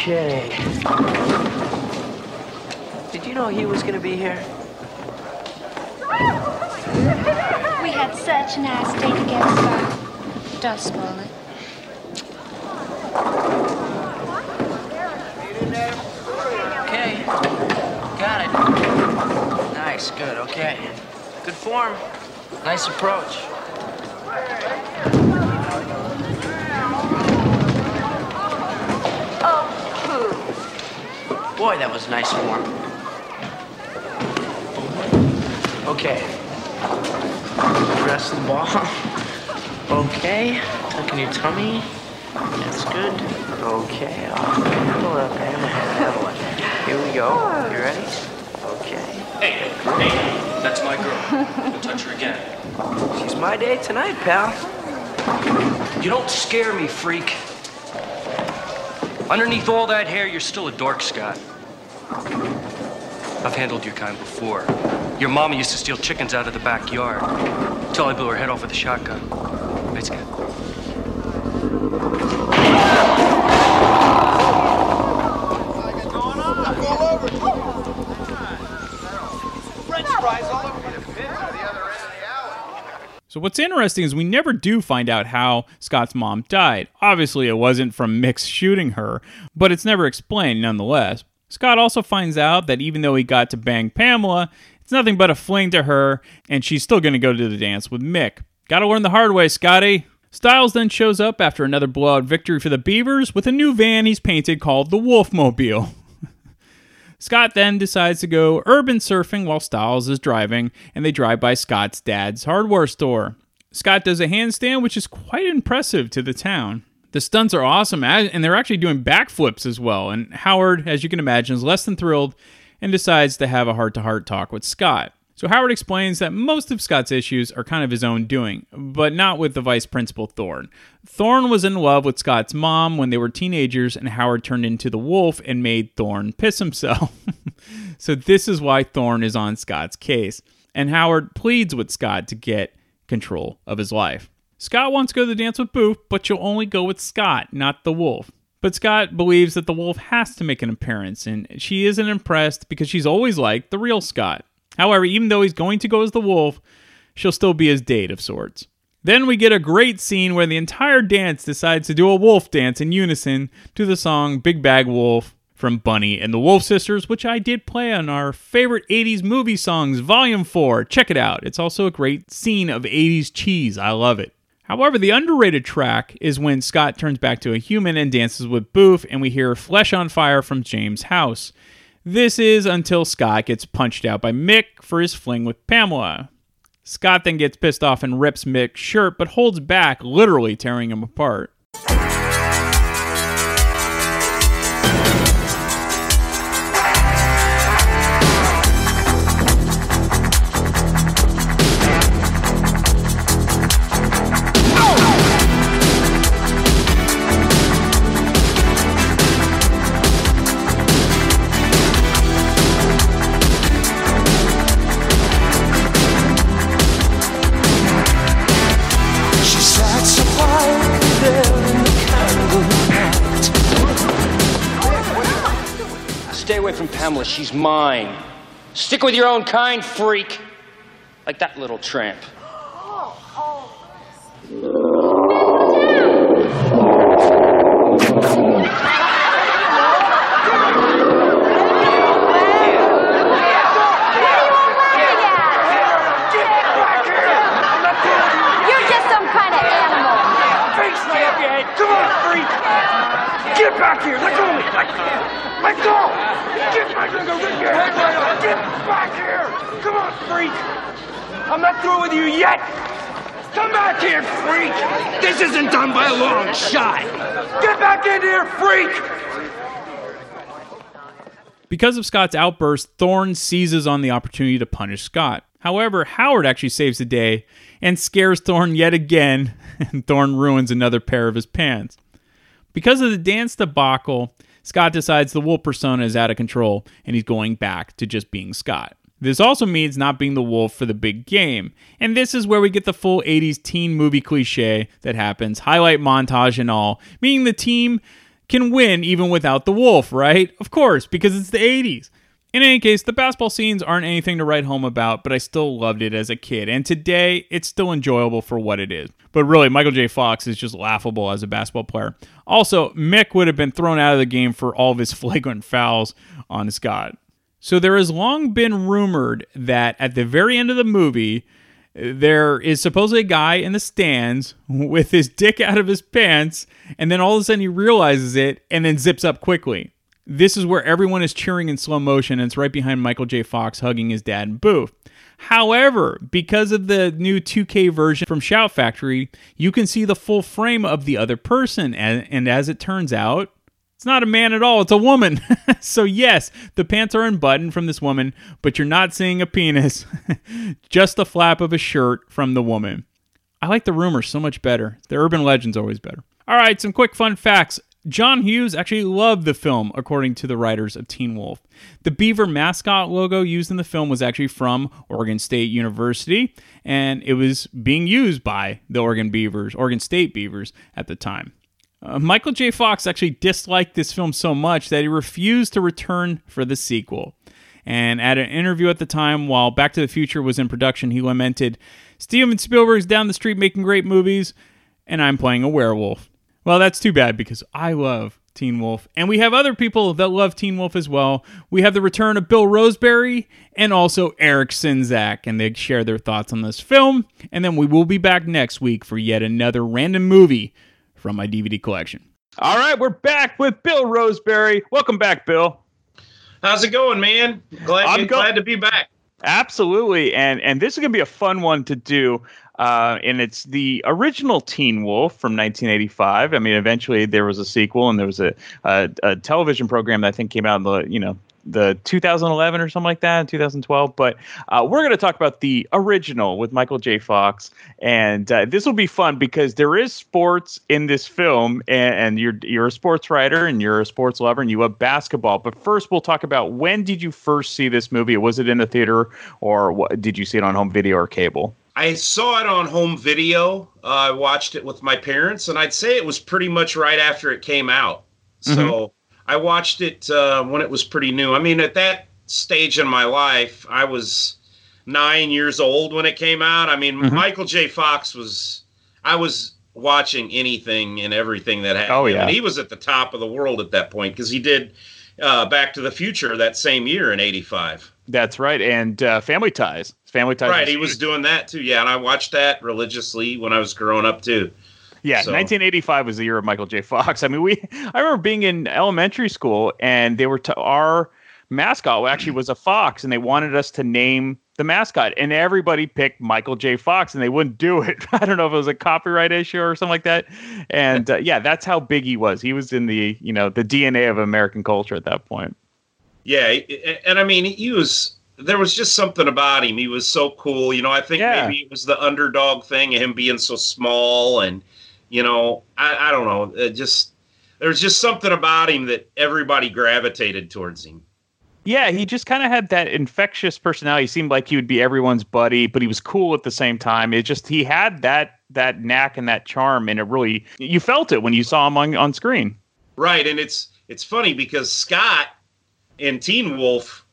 Okay. Did you know he was gonna be here?
We had such a nice day together, sir. Don't spoil it.
Okay. Got it. Nice, good, okay. Good form. Nice approach. Boy, that was nice form. Okay. Press the ball. <laughs> Okay. Tucking your tummy. That's good. Okay. Handle, up. Here we go. You ready? Okay.
Hey, hey, that's my girl. Don't touch her again.
She's my day tonight, pal.
You don't scare me, freak. Underneath all that hair, you're still a dork, Scott. I've handled your kind before. Your mama used to steal chickens out of the backyard. Till I blew her head off with a shotgun. Right, Scott?
French fries all over the pit to the other end of the alley.
So what's interesting is we never do find out how Scott's mom died. Obviously, it wasn't from Mick's shooting her, but it's never explained nonetheless. Scott also finds out that even though he got to bang Pamela, it's nothing but a fling to her, and she's still going to go to the dance with Mick. Gotta learn the hard way, Scotty. Stiles then shows up after another blowout victory for the Beavers with a new van he's painted called the Wolfmobile. Scott then decides to go urban surfing while Stiles is driving, and they drive by Scott's dad's hardware store. Scott does a handstand, which is quite impressive to the town. The stunts are awesome, and they're actually doing backflips as well. And Howard, as you can imagine, is less than thrilled and decides to have a heart to heart talk with Scott. So Howard explains that most of Scott's issues are kind of his own doing, but not with the vice principal Thorne. Thorne was in love with Scott's mom when they were teenagers, and Howard turned into the wolf and made Thorne piss himself. <laughs> so this is why Thorne is on Scott's case, and Howard pleads with Scott to get control of his life. Scott wants to go to the dance with Boof, but you'll only go with Scott, not the wolf. But Scott believes that the wolf has to make an appearance, and she isn't impressed because she's always liked the real Scott. However, even though he's going to go as the wolf, she'll still be his date of sorts. Then we get a great scene where the entire dance decides to do a wolf dance in unison to the song Big Bad Wolf from Bunny and the Wolf Sisters, which I did play on our favorite 80s movie songs, Volume 4. Check it out. It's also a great scene of 80s cheese. I love it. However, the underrated track is when Scott turns back to a human and dances with Boof, and we hear Flesh on Fire from James House. This is until Scott gets punched out by Mick for his fling with Pamela. Scott then gets pissed off and rips Mick's shirt, but holds back, literally tearing him apart.
Stay away from Pamela. She's mine. Stick with your own kind, freak. Like that little tramp.
You're just some kind of animal.
Face right up your head. Come on, freak. Get back here. Let go of me. Let go. Get back off. Get back here. Come on, freak. I'm not through with you yet. Come back here, freak. This isn't done by a long shot. Get back in here, freak.
Because of Scott's outburst, Thorne seizes on the opportunity to punish Scott. However, Howard actually saves the day and scares Thorne yet again, <laughs> and Thorne ruins another pair of his pants. Because of the dance debacle, Scott decides the wolf persona is out of control and he's going back to just being Scott. This also means not being the wolf for the big game. And this is where we get the full 80s teen movie cliche that happens, highlight montage and all, meaning the team can win even without the wolf, right? Of course, because it's the 80s. In any case, the basketball scenes aren't anything to write home about, but I still loved it as a kid. And today, it's still enjoyable for what it is. But really, Michael J. Fox is just laughable as a basketball player. Also, Mick would have been thrown out of the game for all of his <laughs> flagrant fouls on Scott. So there has long been rumored that at the very end of the movie, there is supposedly a guy in the stands <laughs> with his dick out of his pants, and then all of a sudden he realizes it and then zips up quickly. This is where everyone is cheering in slow motion, and it's right behind Michael J. Fox hugging his dad, Boof. However, because of the new 2K version from Shout Factory, you can see the full frame of the other person, and, and as it turns out, it's not a man at all, it's a woman. <laughs> so, yes, the pants are unbuttoned from this woman, but you're not seeing a penis, <laughs> just the flap of a shirt from the woman. I like the rumors so much better. The urban legend's always better. All right, some quick fun facts. John Hughes actually loved the film, according to the writers of Teen Wolf. The beaver mascot logo used in the film was actually from Oregon State University, and it was being used by the Oregon Beavers, Oregon State Beavers at the time. Uh, Michael J. Fox actually disliked this film so much that he refused to return for the sequel. And at an interview at the time, while Back to the Future was in production, he lamented, Steven Spielberg's down the street making great movies, and I'm playing a werewolf. Well, that's too bad because I love Teen Wolf, and we have other people that love Teen Wolf as well. We have the return of Bill Roseberry and also Eric Sinzak, and they share their thoughts on this film. And then we will be back next week for yet another random movie from my DVD collection. All right, we're back with Bill Roseberry. Welcome back, Bill.
How's it going, man? Glad,
I'm go-
glad to be back.
Absolutely, and and this is gonna be a fun one to do. Uh, and it's the original Teen Wolf from 1985. I mean, eventually there was a sequel, and there was a, a, a television program that I think came out in the you know the 2011 or something like that, 2012. But uh, we're going to talk about the original with Michael J. Fox, and uh, this will be fun because there is sports in this film, and, and, you're you're a sports writer and you're a sports lover and you love basketball. But first, we'll talk about when did you first see this movie? Was it in the theater, or what, did you see it on home video or cable?
I saw it on home video. Uh, I watched it with my parents, and I'd say it was pretty much right after it came out. So. Mm-hmm I watched it uh, when it was pretty new. I mean, at that stage in my life, I was nine years old when it came out. I mean, mm-hmm. Michael J. Fox was. I was watching anything and everything that happened.
Oh yeah,
and he was at the top of the world at that point because he did uh, Back to the Future that same year in '85.
That's right, and uh, Family Ties. Family Ties.
Right, he was doing that too. Yeah, and I watched that religiously when I was growing up too.
Yeah, so. 1985 was the year of Michael J. Fox. I mean, we I remember being in elementary school and they were to our mascot actually was a fox and they wanted us to name the mascot and everybody picked Michael J. Fox and they wouldn't do it. <laughs> I don't know if it was a copyright issue or something like that. And uh, yeah, that's how big he was. He was in the, you know, the DNA of American culture at that point.
Yeah, and I mean, he was there was just something about him. He was so cool. You know, I think yeah. maybe it was the underdog thing, him being so small and you know, I, I don't know. It just there was just something about him that everybody gravitated towards him.
Yeah, he just kind of had that infectious personality. He seemed like he would be everyone's buddy, but he was cool at the same time. It just he had that that knack and that charm, and it really you felt it when you saw him on, on screen.
Right, and it's it's funny because Scott in Teen Wolf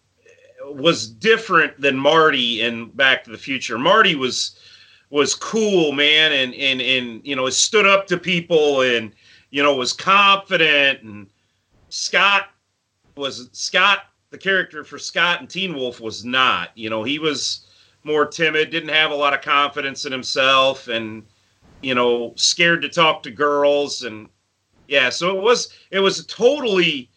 was different than Marty in Back to the Future. Marty was was cool, man, and and and you know, stood up to people and you know was confident. And Scott was Scott, the character for Scott and Teen Wolf was not. You know, he was more timid, didn't have a lot of confidence in himself, and you know, scared to talk to girls. And yeah, so it was it was totally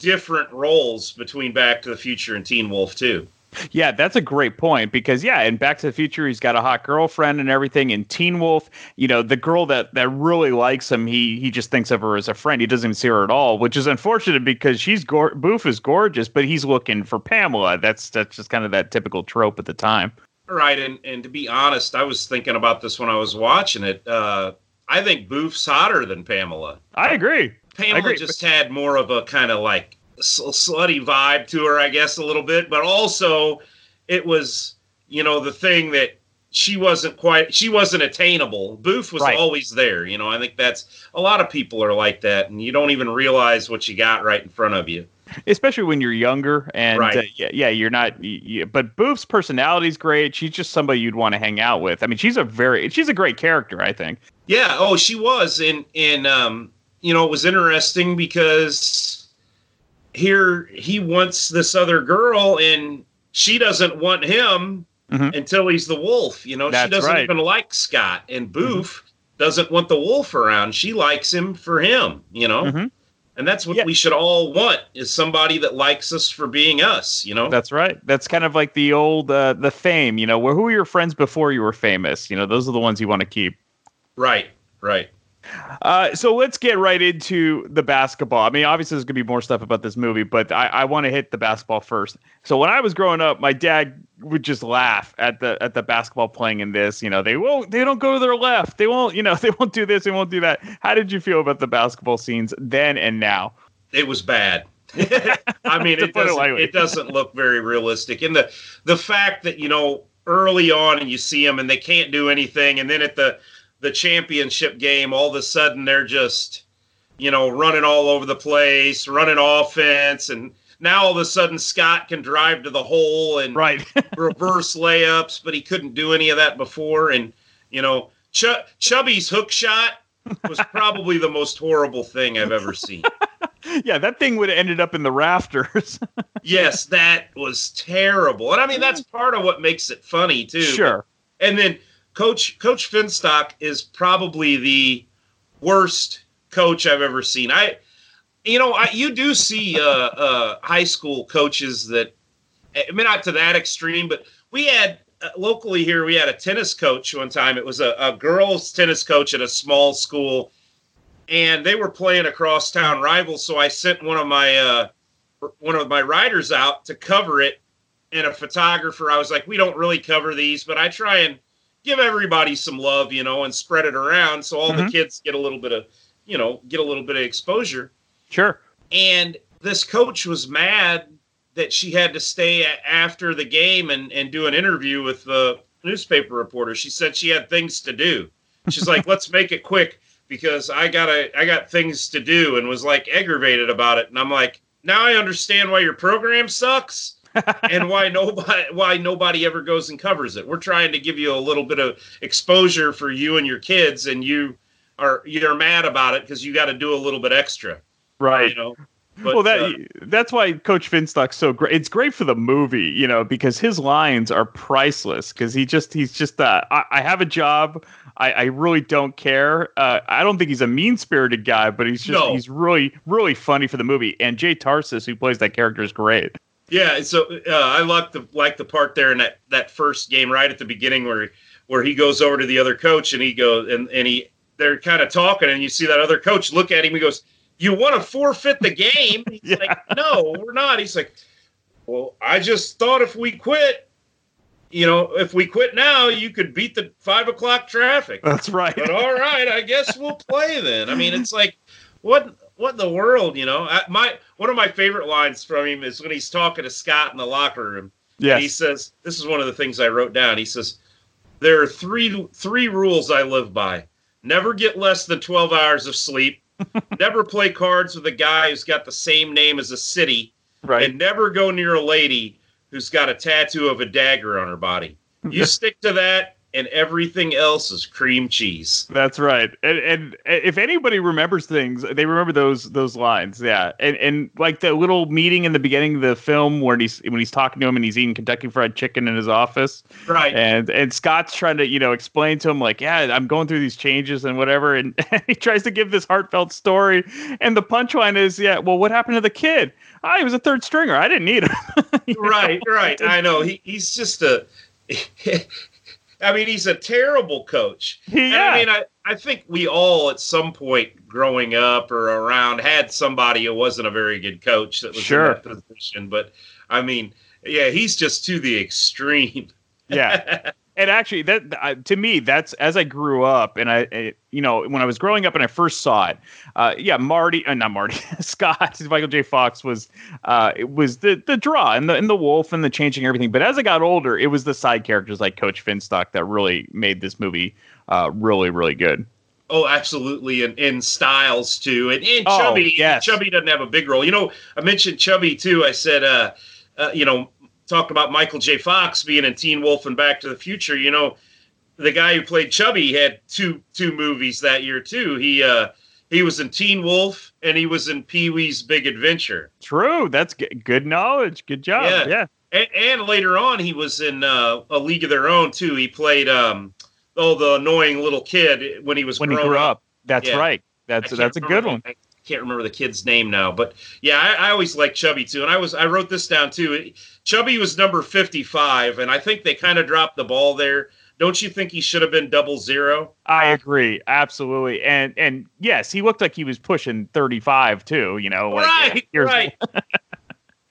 different roles between Back to the Future and Teen Wolf too.
Yeah, that's a great point because yeah, in Back to the Future, he's got a hot girlfriend and everything. In Teen Wolf, you know, the girl that that really likes him, he he just thinks of her as a friend. He doesn't even see her at all, which is unfortunate because she's go- Boof is gorgeous, but he's looking for Pamela. That's that's just kind of that typical trope at the time.
Right, and and to be honest, I was thinking about this when I was watching it. Uh, I think Boof's hotter than Pamela.
I agree.
Pamela
agree.
just had more of a kind of like slutty vibe to her, I guess, a little bit. But also, it was you know the thing that she wasn't quite she wasn't attainable. Boof was right. always there. You know, I think that's a lot of people are like that, and you don't even realize what you got right in front of you.
Especially when you're younger, and
right.
uh, yeah, yeah, you're not. You, but Boof's personality is great. She's just somebody you'd want to hang out with. I mean, she's a very she's a great character. I think.
Yeah. Oh, she was, and and um, you know, it was interesting because here he wants this other girl and she doesn't want him mm-hmm. until he's the wolf. You know,
That's
she doesn't
right.
even like Scott and Boof mm-hmm. doesn't want the wolf around. She likes him for him, you know?
Mm-hmm.
and that's what we should all want is somebody that likes us for being us. You know.
That's right. That's kind of like the old uh, the fame. You know, where who were your friends before you were famous? You know, those are the ones you want to keep.
Right. Right.
Uh, so let's get right into the basketball. I mean, obviously, there's going to be more stuff about this movie, but I, I want to hit the basketball first. So when I was growing up, my dad would just laugh at the at the basketball playing in this. You know, they won't they don't go to their left. They won't you know <laughs> they won't do this. They won't do that. How did you feel about the basketball scenes then and now?
It was bad. <laughs> <laughs> I mean, it doesn't,
lightly.
it doesn't look very realistic. And the the fact that you know early on and you see them and they can't do anything, and then at the the championship game, all of a sudden they're just you know running all over the place, running offense, and now all of a sudden Scott can drive to the hole and
right <laughs>
reverse layups, but he couldn't do any of that before. And you know, Ch- Chubby's hook shot was <laughs> probably the most horrible thing I've ever seen. <laughs>
yeah, that thing would have ended up in the rafters.
yes, that was terrible. And I mean, that's part of what makes it funny too.
Sure.
And then Coach Coach Finstock is probably the worst coach I've ever seen. I, you know, I you do see uh, uh, high school coaches that, I mean, not to that extreme, but we had uh, locally here we had a tennis coach one time. It was a, a girls tennis coach at a small school, and they were playing a crosstown rival. So I sent one of my uh, one of my riders out to cover it, and a photographer. I was like, we don't really cover these, but I try and give everybody some love, you know, and spread it around so all
Mhm.
the kids get a little bit of, you know, get a little bit of exposure.
Sure.
And this coach was mad that she had to stay after the game and, and do an interview with the newspaper reporter. She said she had things to do. She's like, <laughs> let's make it quick because I gotta I got things to do and was like aggravated about it. And I'm like, now I understand why your program sucks and why nobody why nobody ever goes and covers it. We're trying to give you a little bit of exposure for you and your kids, and you are you're mad about it because you got to do a little bit extra.
Right.
You know. But,
well, that
uh,
that's why Coach Finstock's so great. It's great for the movie, you know, because his lines are priceless. Because he just he's just uh, I, I have a job. I, I really don't care. Uh, I don't think he's a mean spirited guy, but he's just
No.
he's really really funny for the movie. And Jay Tarses, who plays that character, is great.
Yeah, so uh, I like the like the part there in that that first game right at the beginning where where he goes over to the other coach and he goes and and he they're kind of talking and you see that other coach look at him. He goes, "You want to forfeit the game?" <laughs> He's like, "No, we're not." He's like, "Well, I just thought if we quit, you know, if we quit now, you could beat the five o'clock traffic."
That's right.
But all right, I guess we'll play then. I mean, it's like what what in the world, you know? I, my one of my favorite lines from him is when he's talking to Scott in the locker room.
Yes.
And he says, "This is one of the things I wrote down." He says, "There are three three rules I live by: never get less than twelve hours of sleep, <laughs> never play cards with a guy who's got the same name as a city,
right.
and never go near a lady who's got a tattoo of a dagger on her body. You <laughs> stick to that, and everything else is cream cheese."
That's right. And, and if anybody remembers things, they remember those those lines. Yeah. And and like the little meeting in the beginning of the film where he's when he's talking to him and he's eating Kentucky Fried Chicken in his office.
Right.
And and Scott's trying to you know explain to him like, yeah, I'm going through these changes and whatever. And <laughs> he tries to give this heartfelt story. And the punchline is, yeah, well, what happened to the kid? Ah, he was a third stringer. I didn't need him. <laughs>
right, right. <laughs> I know. He he's just a. I mean, he's a terrible coach. And
Yeah.
I mean, I, I think we all at some point growing up or around had somebody who wasn't a very good coach that was
Sure.
in that position. But I mean, yeah, he's just to the extreme.
yeah <laughs> and actually that uh, to me that's as i grew up and i, I you know when i was growing up and i first saw it uh yeah marty uh, not marty <laughs> scott michael j fox was uh it was the the draw and the and the wolf and the changing everything but as i got older it was the side characters like coach finstock that really made this movie uh really really good
Oh, absolutely, and in Stiles too, and, and
Oh,
Chubby.
yes.
Chubby doesn't have a big role. You know, I mentioned Chubby too. I said, uh, uh, you know, talked about Michael J. Fox being in Teen Wolf and Back to the Future. You know, the guy who played Chubby had two two movies that year too. He uh, he was in Teen Wolf and he was in Pee Wee's Big Adventure.
true that's g- good knowledge good job yeah,
And, and later on, he was in uh, A League of Their Own too. He played um, oh the annoying little kid when he was
when he grew up that's
Yeah.
right that's that's a good one
can't remember the kid's name now, but yeah, I, I always liked Chubby too. And I was I wrote this down too. Chubby was number fifty five, and I think they kind of dropped the ball there. Don't you think he should have been double zero?
I agree, absolutely, and and yes, he looked like he was pushing thirty five too. You know, like,
right,
here's-
right. <laughs>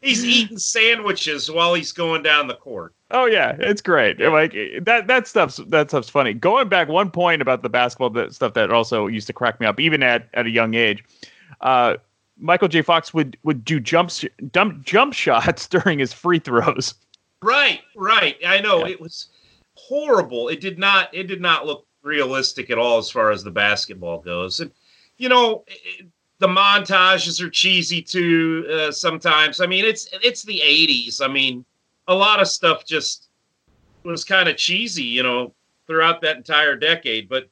he's eating sandwiches while he's going down the court.
Oh yeah, it's great. Like that that stuff's that stuff's funny. Going back one point about the basketball that stuff that also used to crack me up, even at, at a young age. Uh, Michael J. Fox would would do jumps jump jump shots <laughs> during his free throws.
Right, right. I know it was horrible. It did not. It did not look realistic at all as far as the basketball goes. And you know, it, the montages are cheesy too. Uh, sometimes. I mean, it's it's the '80s. I mean, a lot of stuff just was kind of cheesy. You know, throughout that entire decade. But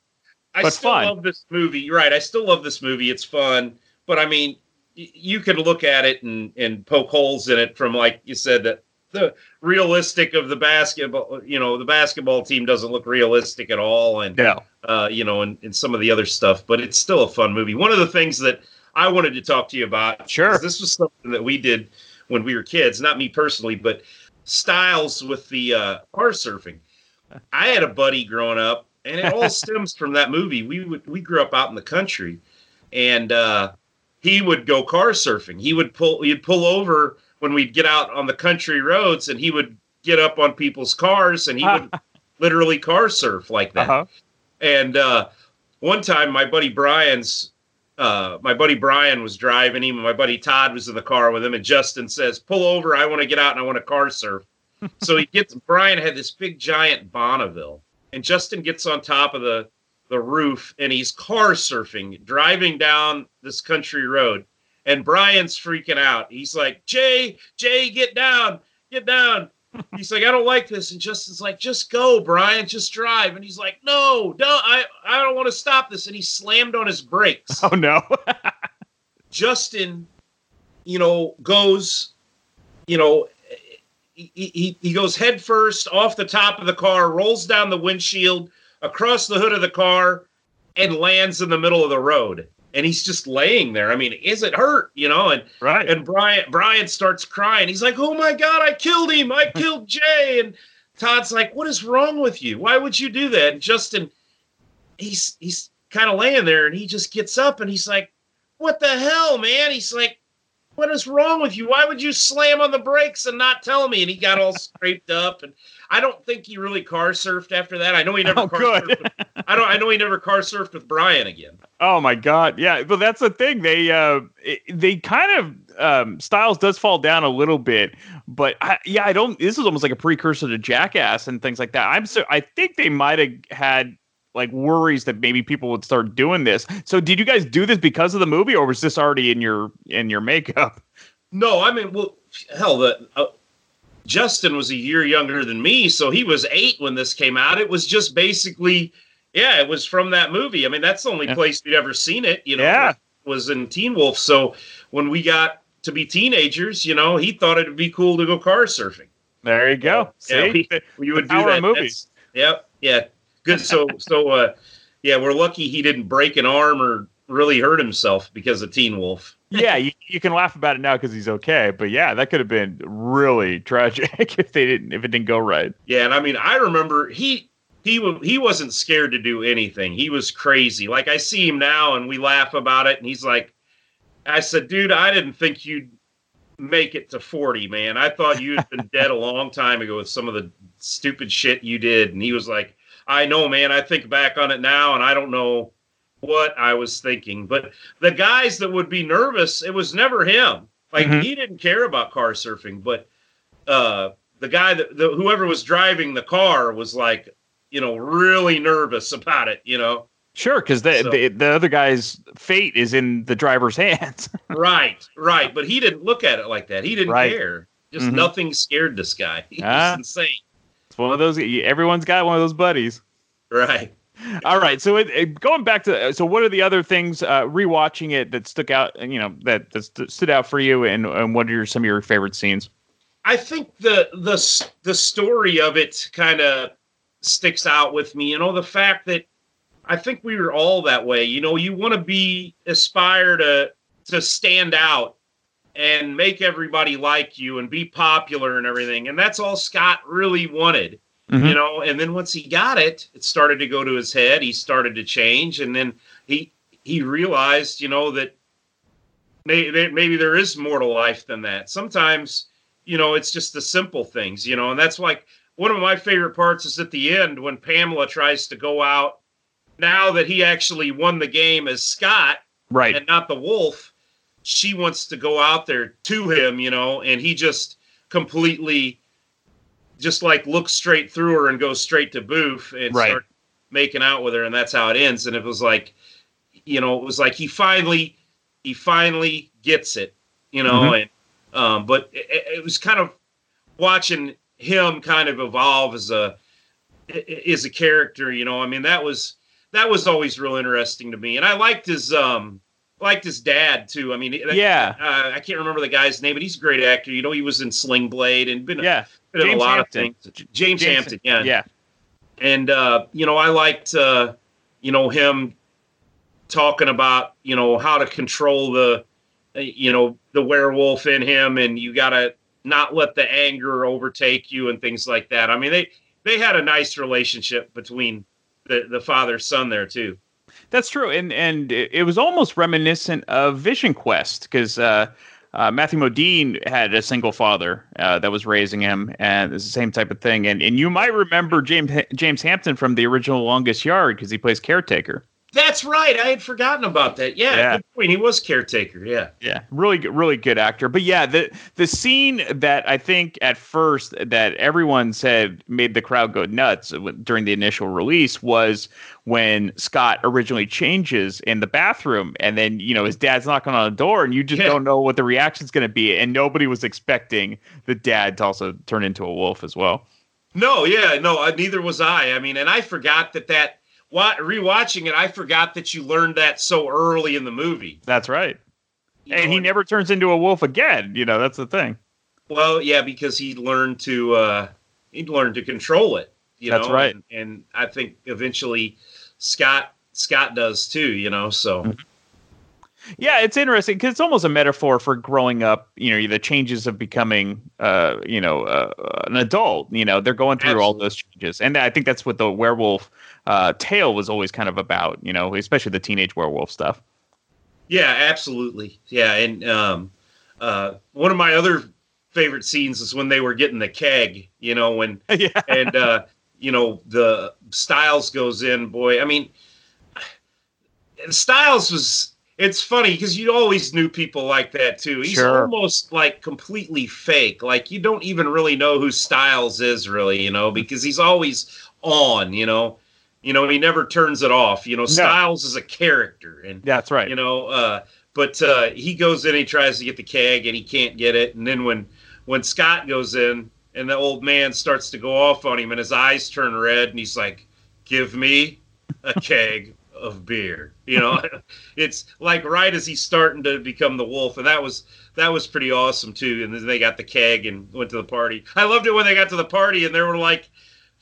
I
But
still
fun.
love this movie. You're Right. I still love this movie. It's fun. But I mean, y- you can look at it and and poke holes in it from like you said that the realistic of the basketball you know the basketball team doesn't look realistic at all and
No.
uh you know and, and some of the other stuff but it's still a fun movie. One of the things that i wanted to talk to you about sure. this was something that we did when we were kids not me personally but stiles with the uh car surfing. I had a buddy growing up and it all <laughs> stems from that movie. We would we grew up out in the country and uh he would go car surfing. He would pull he'd pull over when we'd get out on the country roads and he would get up on people's cars and he would <laughs> literally car surf like that.
Uh-huh.
And uh one time my buddy Brian's uh my buddy Brian was driving him and my buddy Todd was in the car with him and Justin says, "Pull over, I want to get out and I want to car surf." <laughs> so he gets Brian had this big giant Bonneville and Justin gets on top of the the roof and he's car surfing, driving down this country road. And Brian's freaking out. He's like, Jay, Jay, get down, get down. <laughs> He's like, I don't like this. And Justin's like, just go, Brian, just drive. And he's like, no, no, I, I don't want to stop this. And he slammed on his brakes. <laughs>
Oh no. <laughs>
Justin, you know, goes, you know, he, he, he goes head first off the top of the car, rolls down the windshield, across the hood of the car, and lands in the middle of the road. And he's just laying there. I mean, is it hurt? You know, and
right.
And Brian Brian starts crying. He's like, "Oh my god, I killed him! I <laughs> killed Jay!" And Todd's like, "What is wrong with you? Why would you do that?" And Justin, he's he's kind of laying there, and he just gets up and he's like, "What the hell, man?" He's like, "What is wrong with you? Why would you slam on the brakes and not tell me?" And he got all scraped up, and I don't think he really car surfed after that. I know he never
Oh,
car
good.
surfed. With, I don't. I know he never car surfed with Brian again.
Oh my god, yeah. But that's the thing. They uh it- they kind of um Stiles does fall down a little bit, but I, yeah, I don't this is almost like a precursor to Jackass and things like that. I'm so I think they might have had like worries that maybe people would start doing this. So did you guys do this because of the movie or was this already in your in your makeup?
No, I mean, well, hell, the uh, Justin was a year younger than me, so he was eight when this came out. It was just basically, yeah, it was from that movie. I mean, that's the only place we'd ever seen it. You know,
Yeah.
was in Teen Wolf. So when we got to be teenagers, you know, he thought it'd be cool to go car surfing.
There you go.
Yeah,
See?
we, <laughs> we would do that.
movies.
Yep. Yeah. Good. So <laughs> so uh, yeah, we're lucky he didn't break an arm or really hurt himself because of Teen Wolf.
Yeah, you, you can laugh about it now because he's okay, but yeah, that could have been really <laughs> tragic if they didn't if it didn't go right.
Yeah, and I mean, I remember he he he wasn't scared to do anything. He was crazy. Like I see him now, and we laugh about it, and he's like, "I said, dude, I didn't think you'd make it to forty, man. I thought you'd been <laughs> dead a long time ago with some of the stupid shit you did." And he was like, "I know, man. I think back on it now, and I don't know." What I was thinking, but the guys that would be nervous, it was never him. Like
Mhm.
he didn't care about car surfing, but uh, the guy that the, whoever was driving the car was like, you know, really nervous about it. You know,
Sure, because the,
So-
the the other guy's fate is in the driver's <laughs> hands.
right, right. But he didn't look at it like that. He didn't
Right.
care. Just
Mhm.
nothing scared this guy. <laughs> He's
Ah.
insane.
it's one of those. Everyone's got one of those buddies.
Right.
All right. So it, it- going back to so what are the other things uh, rewatching it that stuck out? You know that, that st- stood out for you, and, and what are some of your favorite scenes?
I think the the the story of it kind of sticks out with me. You know, the fact that I think we were all that way. You know, you want to be aspire to to stand out and make everybody like you and be popular and everything. And that's all Scott really wanted,
Mhm.
you know. And then once he got it, it started to go to his head. He started to change, and then he he realized, you know, that may, may- maybe there is more to life than that. Sometimes, you know, it's just the simple things, you know, and that's like one of my favorite parts is at the end when Pamela tries to go out. Now that he actually won the game as Scott,
Right.
and not the wolf, she wants to go out there to him, you know, and he just completely just like looks straight through her and goes straight to Boof and
Right.
start making out with her, and that's how it ends. And it was like, you know, it was like he finally he finally gets it, you know,
Mhm.
and um, but it, it was kind of watching him kind of evolve as a as a character, you know. I mean, that was that was always real interesting to me, and I liked his um liked his dad too. I mean,
Yeah.
uh, I can't remember the guy's name, but he's a great actor. You know, he was in Sling Blade and been
Yeah.
been in a lot
Hampton.
of things. James,
James-
Hampton, yeah,
Yeah.
and uh, you know, I liked uh, you know him talking about you know how to control the uh, you know the werewolf in him, and you got to not let the anger overtake you and things like that. I mean, they they had a nice relationship between the the father son there too.
That's true, and and it was almost reminiscent of Vision Quest because uh, uh, Matthew Modine had a single father uh, that was raising him, and it's the same type of thing. And and you might remember James James Hampton from the original Longest Yard because he plays caretaker.
That's right. I had forgotten about that. Yeah,
Yeah.
point. He was caretaker. Yeah.
Yeah, really, good- really good actor. But yeah, the the scene that I think at first that everyone said made the crowd go nuts during the initial release was when Scott originally changes in the bathroom, and then you know his dad's knocking on the door, and you just don't know what the reaction's going to be, and nobody was expecting the dad to also turn into a wolf as well.
No, yeah, no, uh, neither was I. I mean, and I forgot that that rewatching it, I forgot that you learned that so early in the movie.
That's right. And he never turns into a wolf again. You know, that's the thing.
Well, yeah, because he learned to uh he learned to control it. You
That's
know,
right.
And, and I think eventually Scott Scott does too. You know, so
Mm-hmm. Yeah, it's interesting because it's almost a metaphor for growing up. You know, the changes of becoming, uh, you know, uh, an adult. You know, they're going through all those changes, and I think that's what the werewolf uh, tale was always kind of about. You know, especially the teenage werewolf stuff.
Yeah, absolutely. Yeah, and um, uh, one of my other favorite scenes is when they were getting the keg. You know, when <laughs> and uh, you know the Stiles goes in. Boy, I mean, <sighs> Stiles was. It's funny because you always knew people like that too. He's
Sure.
almost like completely fake. Like you don't even really know who Stiles is, really. You know, because he's always on. You know, you know he never turns it off. You know, Stiles is a character, and
That's right.
you know uh but uh he goes in he tries to get the keg and he can't get it. And then when when scott goes in and the old man starts to go off on him and his eyes turn red and he's like give me a <laughs> keg of beer. You know <laughs> it's like right as he's starting to become the wolf. And that was that was pretty awesome too. And then they got the keg and went to the party. I loved it when they got to the party and they were like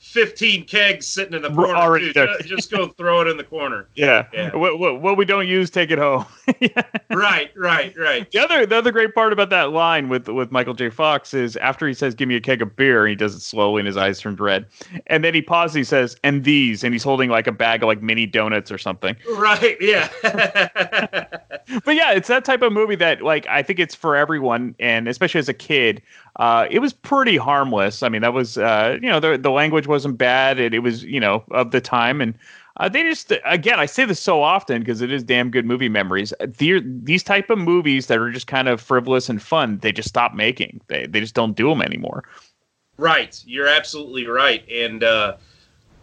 15 kegs sitting in the corner
already there.
Just go throw it in the corner <laughs>
Yeah.
Yeah.
What, what, what we don't use, take it home. <laughs>
right right right
The other the other great part about that line with with Michael J. Fox is after he says, "Give me a keg of beer," and he does it slowly, and his eyes turn red, and then he pauses. He says, "And these," and he's holding like a bag of like mini donuts or something.
Right, yeah. <laughs>
But yeah, it's that type of movie that like I think it's for everyone, and especially as a kid, uh, it was pretty harmless. I mean, that was uh, you know the the language wasn't bad, and it was you know of the time, and uh, they just again I say this so often because it is damn good movie memories. The, these type of movies that are just kind of frivolous and fun, they just stop making. They they just don't do them anymore.
Right, you're absolutely right. And uh,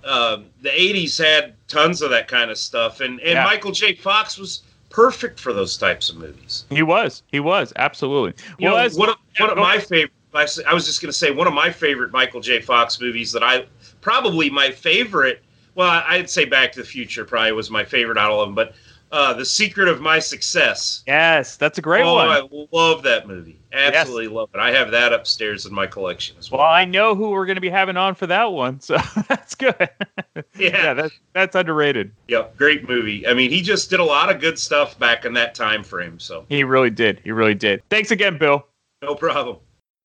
uh, the '80s had tons of that kind of stuff, and and
Yeah.
Michael J. Fox was perfect for those types of movies.
He was, he was absolutely.
You
well,
know,
as-
one of, one of my favorite. I was just going to say one of my favorite Michael J. Fox movies that I probably my favorite. Well, I'd say Back to the Future probably was my favorite out of them, but uh, The Secret of My Success.
Yes, that's a great
oh,
one.
I love that movie. Absolutely love it. I have that upstairs in my collection as well.
Well, I know who we're going to be having on for that one, so <laughs> that's good.
Yeah,
that's that's underrated.
Yep, great movie. I mean, he just did a lot of good stuff back in that time frame. So
He really did. He really did. Thanks again, Bill.
no problem.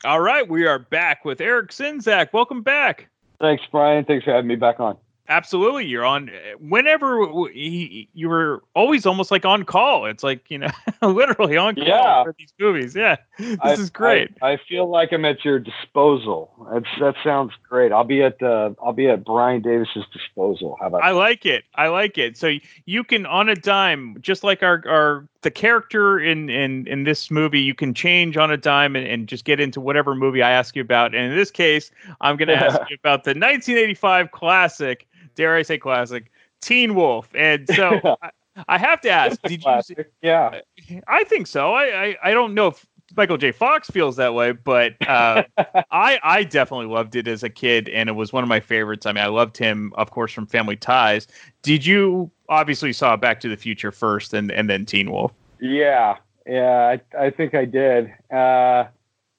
All right, we are back with Eric Sinzak. Welcome back.
Thanks, Brian. Thanks for having me back on.
Absolutely, you're on. Whenever he, you were always almost like on call. It's like you know, <laughs> literally on call
Yeah.
for these movies. Yeah, <laughs> this
I-
is great.
I, I feel like I'm at your disposal. That's, that sounds great. I'll be at uh, I'll be at Brian Davis's disposal. How about
I like it. I like it. So you can on a dime, just like our our the character in in in this movie, you can change on a dime and, and just get into whatever movie I ask you about. And in this case, I'm going <laughs> to ask you about the 1985 classic, dare I say classic, Teen Wolf. And so <laughs> I, I have to ask, did you? see-
Yeah.
I think so. I, I I don't know if Michael J. Fox feels that way, but uh, <laughs> I I definitely loved it as a kid, and it was one of my favorites. I mean, I loved him, of course, from Family Ties. Did you obviously saw Back to the Future first, and and then Teen Wolf?
Yeah, yeah, I, I think I did. Uh,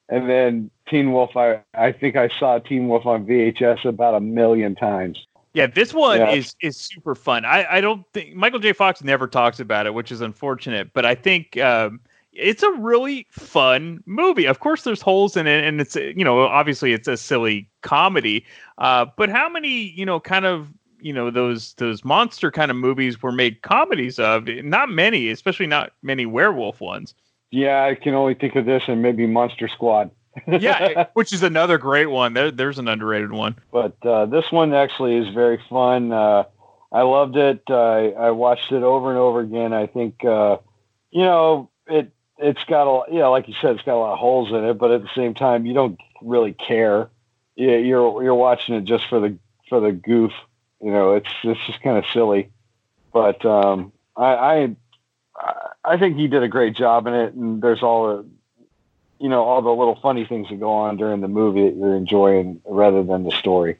and then Teen Wolf, I, I think I saw Teen Wolf on VHS about a million times.
Yeah, this one
Yeah.
is is super fun. I I don't think Michael J. Fox never talks about it, which is unfortunate. But I think um, it's a really fun movie. Of course, there's holes in it, and it's you know obviously it's a silly comedy. Uh, but how many you know kind of you know those those monster kind of movies were made comedies of? Not many, especially not many werewolf ones.
Yeah, I can only think of this and maybe Monster Squad. <laughs>
Yeah, which is another great one. There, there's an underrated one.
but uh, this one actually is very fun. Uh, I loved it. Uh, I watched it over and over again. I think uh, you know it. It's got a yeah, like you said, it's got a lot of holes in it, but at the same time, you don't really care. Yeah, you're you're watching it just for the for the goof. You know, it's it's just kind of silly. But um, I, I I think he did a great job in it, and there's all the you know all the little funny things that go on during the movie that you're enjoying rather than the story.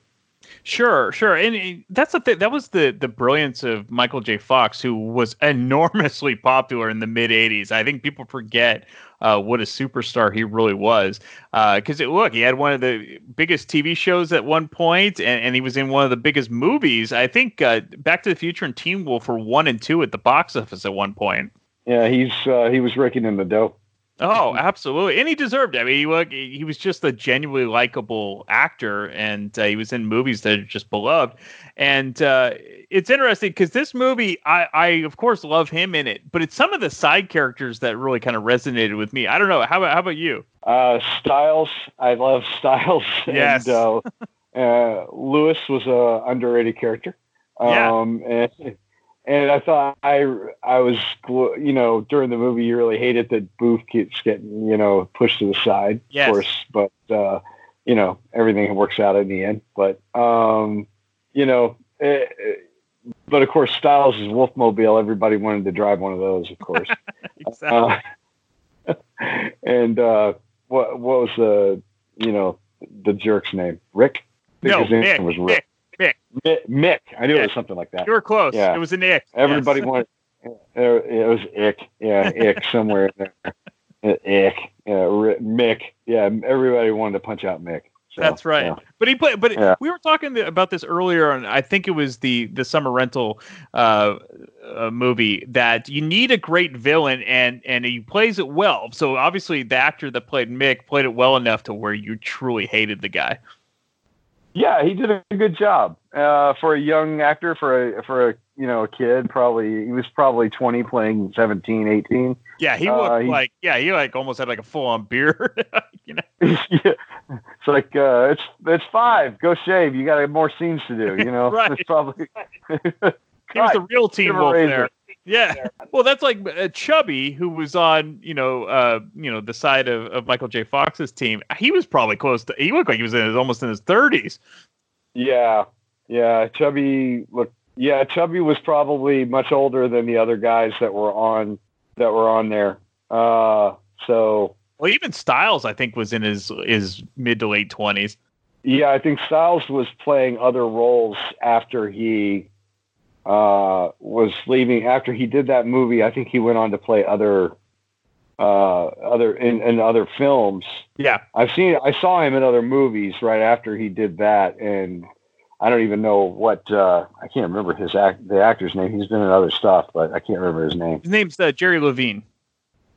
Sure, sure, and uh, that's the thing. That was the the brilliance of Michael J. Fox, who was <laughs> enormously popular in the mid '80s. I think people forget uh, what a superstar he really was. Because look, he had one of the biggest TV shows at one point, and, and he was in one of the biggest movies. I think uh, Back to the Future and Teen Wolf were one and two at the box office at one point.
Yeah, he's uh, he was raking in the dough.
Oh, absolutely, and he deserved it. I mean, he, look, he was just a genuinely likable actor, and uh, he was in movies that are just beloved. And uh, it's interesting because this movie, I, I of course love him in it, but it's some of the side characters that really kind of resonated with me. I don't know. How about how about you?
Uh, Stiles, I love <laughs> Stiles.
Yes.
And, uh, uh, Lewis was a underrated character.
Yeah.
Um, and, and I thought I I was you know during the movie you really hate it that Boof keeps getting you know pushed to the side.
Yes.
Of course, but uh, you know everything works out in the end. But um, you know. eh, eh, but of course, Stiles' is Wolfmobile. Everybody wanted to drive one of those, of course. <laughs>
exactly.
Uh, <laughs> and uh, what what was the you know the jerk's name? Rick.
No,
his name
Mick. Mick.
Mick. I knew it was something like that.
You were close.
Yeah.
It was an ick.
Everybody
Yes.
wanted. It was ick. Yeah, ick somewhere in there. Ick. Yeah, Mick. Yeah, everybody wanted to punch out Mick. So,
That's right.
yeah.
But he played. But
Yeah.
we were talking about this earlier, and I think it was the the summer rental uh, uh, movie that you need a great villain, and and he plays it well. So obviously, the actor that played Mick played it well enough to where you truly hated the guy.
Yeah, he did a good job uh, for a young actor, for a for a you know a kid. Probably he was probably twenty, playing 17, 18.
Yeah, he
Uh,
looked
he-
like yeah, he like almost had like a full on beard. <laughs> you know, <laughs>
yeah. It's like uh, it's it's five. Go shave. You got more scenes to do. You know, <laughs>
Right.
It's probably
he was the real
team
Wolf there. Yeah. Well, that's like uh, Chubby, who was on, you know, uh, you know, the side of, of Michael J. Fox's team. He was probably close to. He looked like he was in his almost in his thirties.
yeah, yeah. Chubby look. Yeah, Chubby was probably much older than the other guys that were on that were on there. Uh, so
Well, even Stiles, I think, was in his his mid to late twenties.
yeah, I think Stiles was playing other roles after he uh, was leaving after he did that movie. I think he went on to play other uh, other in, in other films.
Yeah,
I've seen. I saw him in other movies right after he did that, and I don't even know what. Uh, I can't remember his act, the actor's name. He's been in other stuff, but I can't remember his name.
His name's uh, Jerry Levine.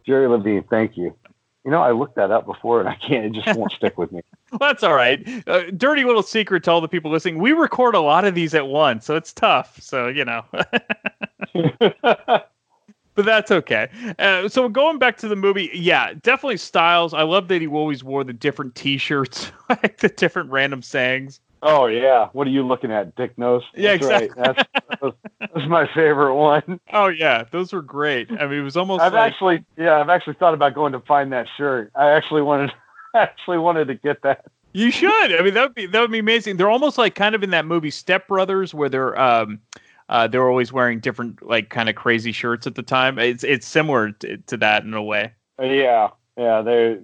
Jerry Levine. Thank you. You know, I looked that up before, and I can't. It just won't <laughs> stick with me. <laughs>
Well, that's all right. Uh, dirty little secret to all the people listening: we record a lot of these at once, so it's tough. So you know. <laughs> but that's okay. Uh, so going back to the movie, yeah, definitely stiles. I love that he always wore the different T-shirts, <laughs> like the different random sayings.
Oh yeah, what are you looking at, Dick Nose?
Yeah,
That's right.
exactly.
That's, that's my favorite one.
Oh yeah, those were great. I mean, it was almost
I've
like
actually, yeah, I've actually thought about going to find that shirt. I actually wanted, <laughs> actually wanted to get that.
you should. I mean, that would be that would be amazing. They're almost like kind of in that movie Step Brothers, where they're um, uh, they're always wearing different like kind of crazy shirts at the time. It's it's similar to, to that in a way.
Uh, Yeah, yeah. They,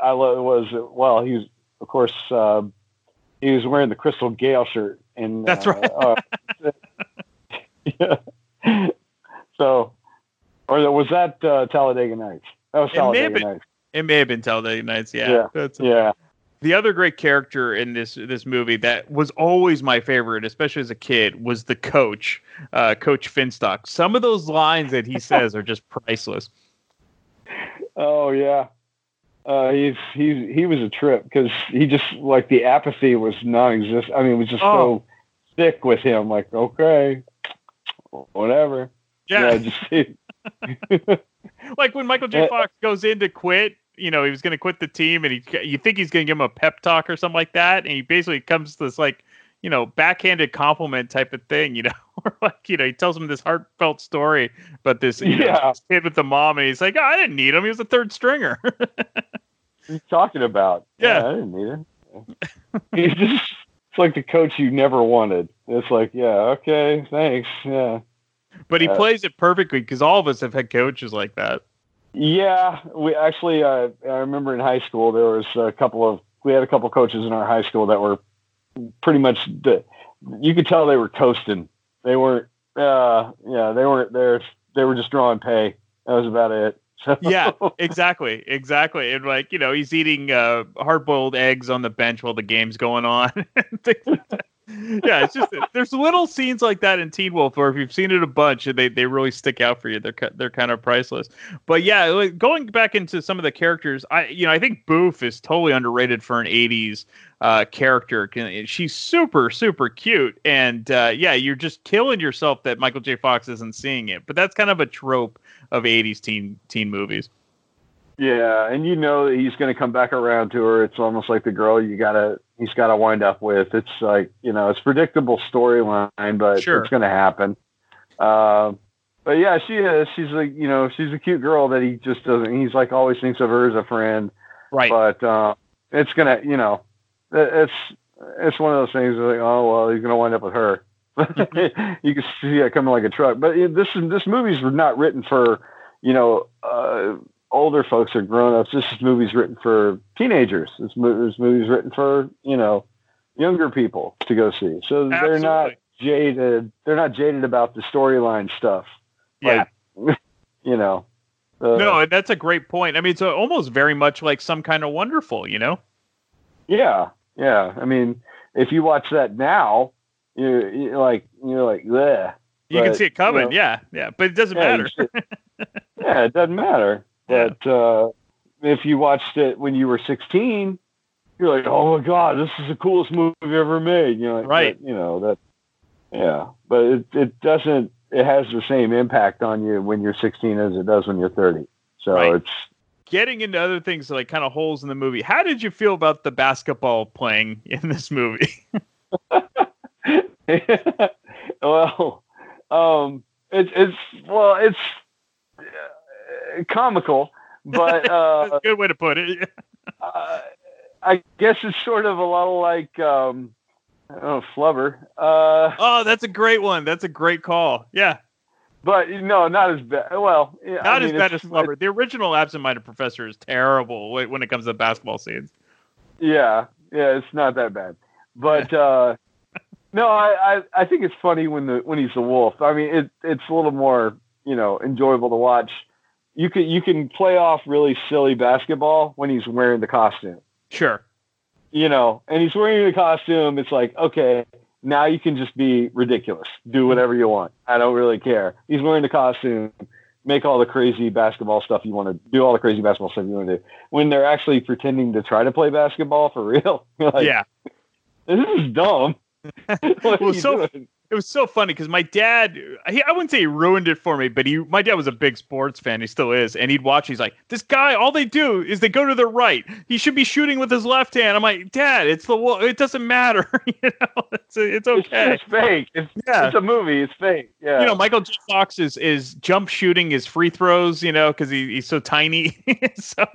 I lo- was well. He's of course, uh, he was wearing the Crystal Gayle shirt, and
That's
uh,
right.
uh, <laughs> yeah. So, or was that uh, Talladega Nights? That was
It may have
Talladega. Nights.
It may have been Talladega Nights. Yeah.
Yeah.
That's
Yeah.
The other great character in this this movie that was always my favorite, especially as a kid, was the coach, uh, Coach Finstock. Some of those lines that he says are just priceless.
Oh yeah. Uh, he's he's he was a trip because he just like the apathy was non-existent. I mean, it was just
Oh.
so thick with him. Like, okay, whatever.
Yeah.
just <laughs>
like when Michael J.
Uh, <laughs>
Fox goes in to quit, you know, he was going to quit the team, and he you think he's going to give him a pep talk or something like that, and he basically comes to this like, you know, backhanded compliment type of thing, you know, <laughs> or like you know, he tells him this heartfelt story about this, you know,
Yeah.
this kid with the mom, and he's like, oh, I didn't need him, he was a third stringer. <laughs>
he's talking about.
Yeah.
I didn't need it. <laughs> he's just it's like the coach you never wanted. It's like, yeah, okay, thanks, yeah.
but he
Uh,
plays it perfectly because all of us have had coaches like that.
Yeah, we actually. Uh, I remember in high school there was a couple of we had a couple coaches in our high school that were pretty much. You could tell they were coasting. They weren't. Uh, yeah, they weren't there. They were just drawing pay. That was about it. <laughs>
Yeah, exactly, exactly. And like you know, he's eating uh, hard-boiled eggs on the bench while the game's going on. <laughs> yeah, it's just there's little scenes like that in Teen Wolf where if you've seen it a bunch, they they really stick out for you. They're they're kind of priceless. But yeah, going back into some of the characters, I you know I think Boof is totally underrated for an '80s uh, character. She's super super cute, and uh, yeah, you're just killing yourself that Michael J. Fox isn't seeing it. But that's kind of a trope of '80s teen teen movies.
yeah, and you know that he's going to come back around to her. It's almost like the girl you gotta. He's got to wind up with. It's like you know, it's predictable storyline, but
Sure.
it's going to happen. Uh, but yeah, she is. She's like you know, she's a cute girl that he just doesn't. He's like always thinks of her as a friend.
Right.
But uh, it's gonna, you know, it- it's it's one of those things. Like, oh well, he's gonna wind up with her. <laughs> you can see it coming like a truck. But it- this this movie's not written for you know uh, older folks or grown ups. This is movie's written for teenagers. This, mo- this movie's written for you know younger people to go see. So they're not jaded. They're not jaded about the storyline stuff.
Yeah. <laughs>
You know. uh,
no, that's a great point. I mean, it's almost very much like some kind of wonderful, you know?
Yeah, yeah. I mean, if you watch that now, you're, you're like you're like, yeah.
You can see it coming. yeah, yeah, but it doesn't matter. <laughs>
yeah, it doesn't matter. But uh, if you watched it when you were 16, you're like, oh my god, this is the coolest movie ever made. You know, like,
Right.
you know that. Yeah, but it it doesn't. It has the same impact on you when you're 16 as it does when you're 30. So
Right.
it's
Getting into other things like kind of holes in the movie. How did you feel about the basketball playing <laughs> in this movie? <laughs>
well, um, it's it's well, it's comical, but <laughs> uh,
good way to put it. <laughs>
uh, I guess it's sort of a lot like um, I don't know, Flubber. Uh,
oh, that's a great one. That's a great call. Yeah.
but no, not as bad. Well, yeah, I
Not
mean,
as bad as Flubber. The original Absent-Minded Professor is terrible when when it comes to basketball scenes.
Yeah, yeah, it's not that bad. But uh, No, I, I I think it's funny when the when he's the wolf. I mean, it it's a little more you know enjoyable to watch. You can you can play off really silly basketball when he's wearing the costume.
Sure.
You know, and he's wearing the costume. It's like okay, now you can just be ridiculous. Do whatever you want. I don't really care. He's wearing the costume. Make all the crazy basketball stuff you want to do. All the crazy basketball stuff you want to do. When they're actually pretending to try to play basketball for real. <laughs> like,
yeah.
This is dumb. <laughs> What are
well,
you
so
doing?
It was so funny because my dad, he, I wouldn't say he ruined it for me, but he, my dad was a big sports fan. He still is, and he'd watch. He's like, this guy, all they do is they go to the right. He should be shooting with his left hand. I'm like, Dad, it's the wo- it doesn't matter. <laughs> you know, it's it's okay.
It's fake. It's,
Yeah.
it's a movie. It's fake. Yeah.
You know, Michael J. Fox is is jump shooting his free throws. You know, because he, he's so tiny. <laughs> so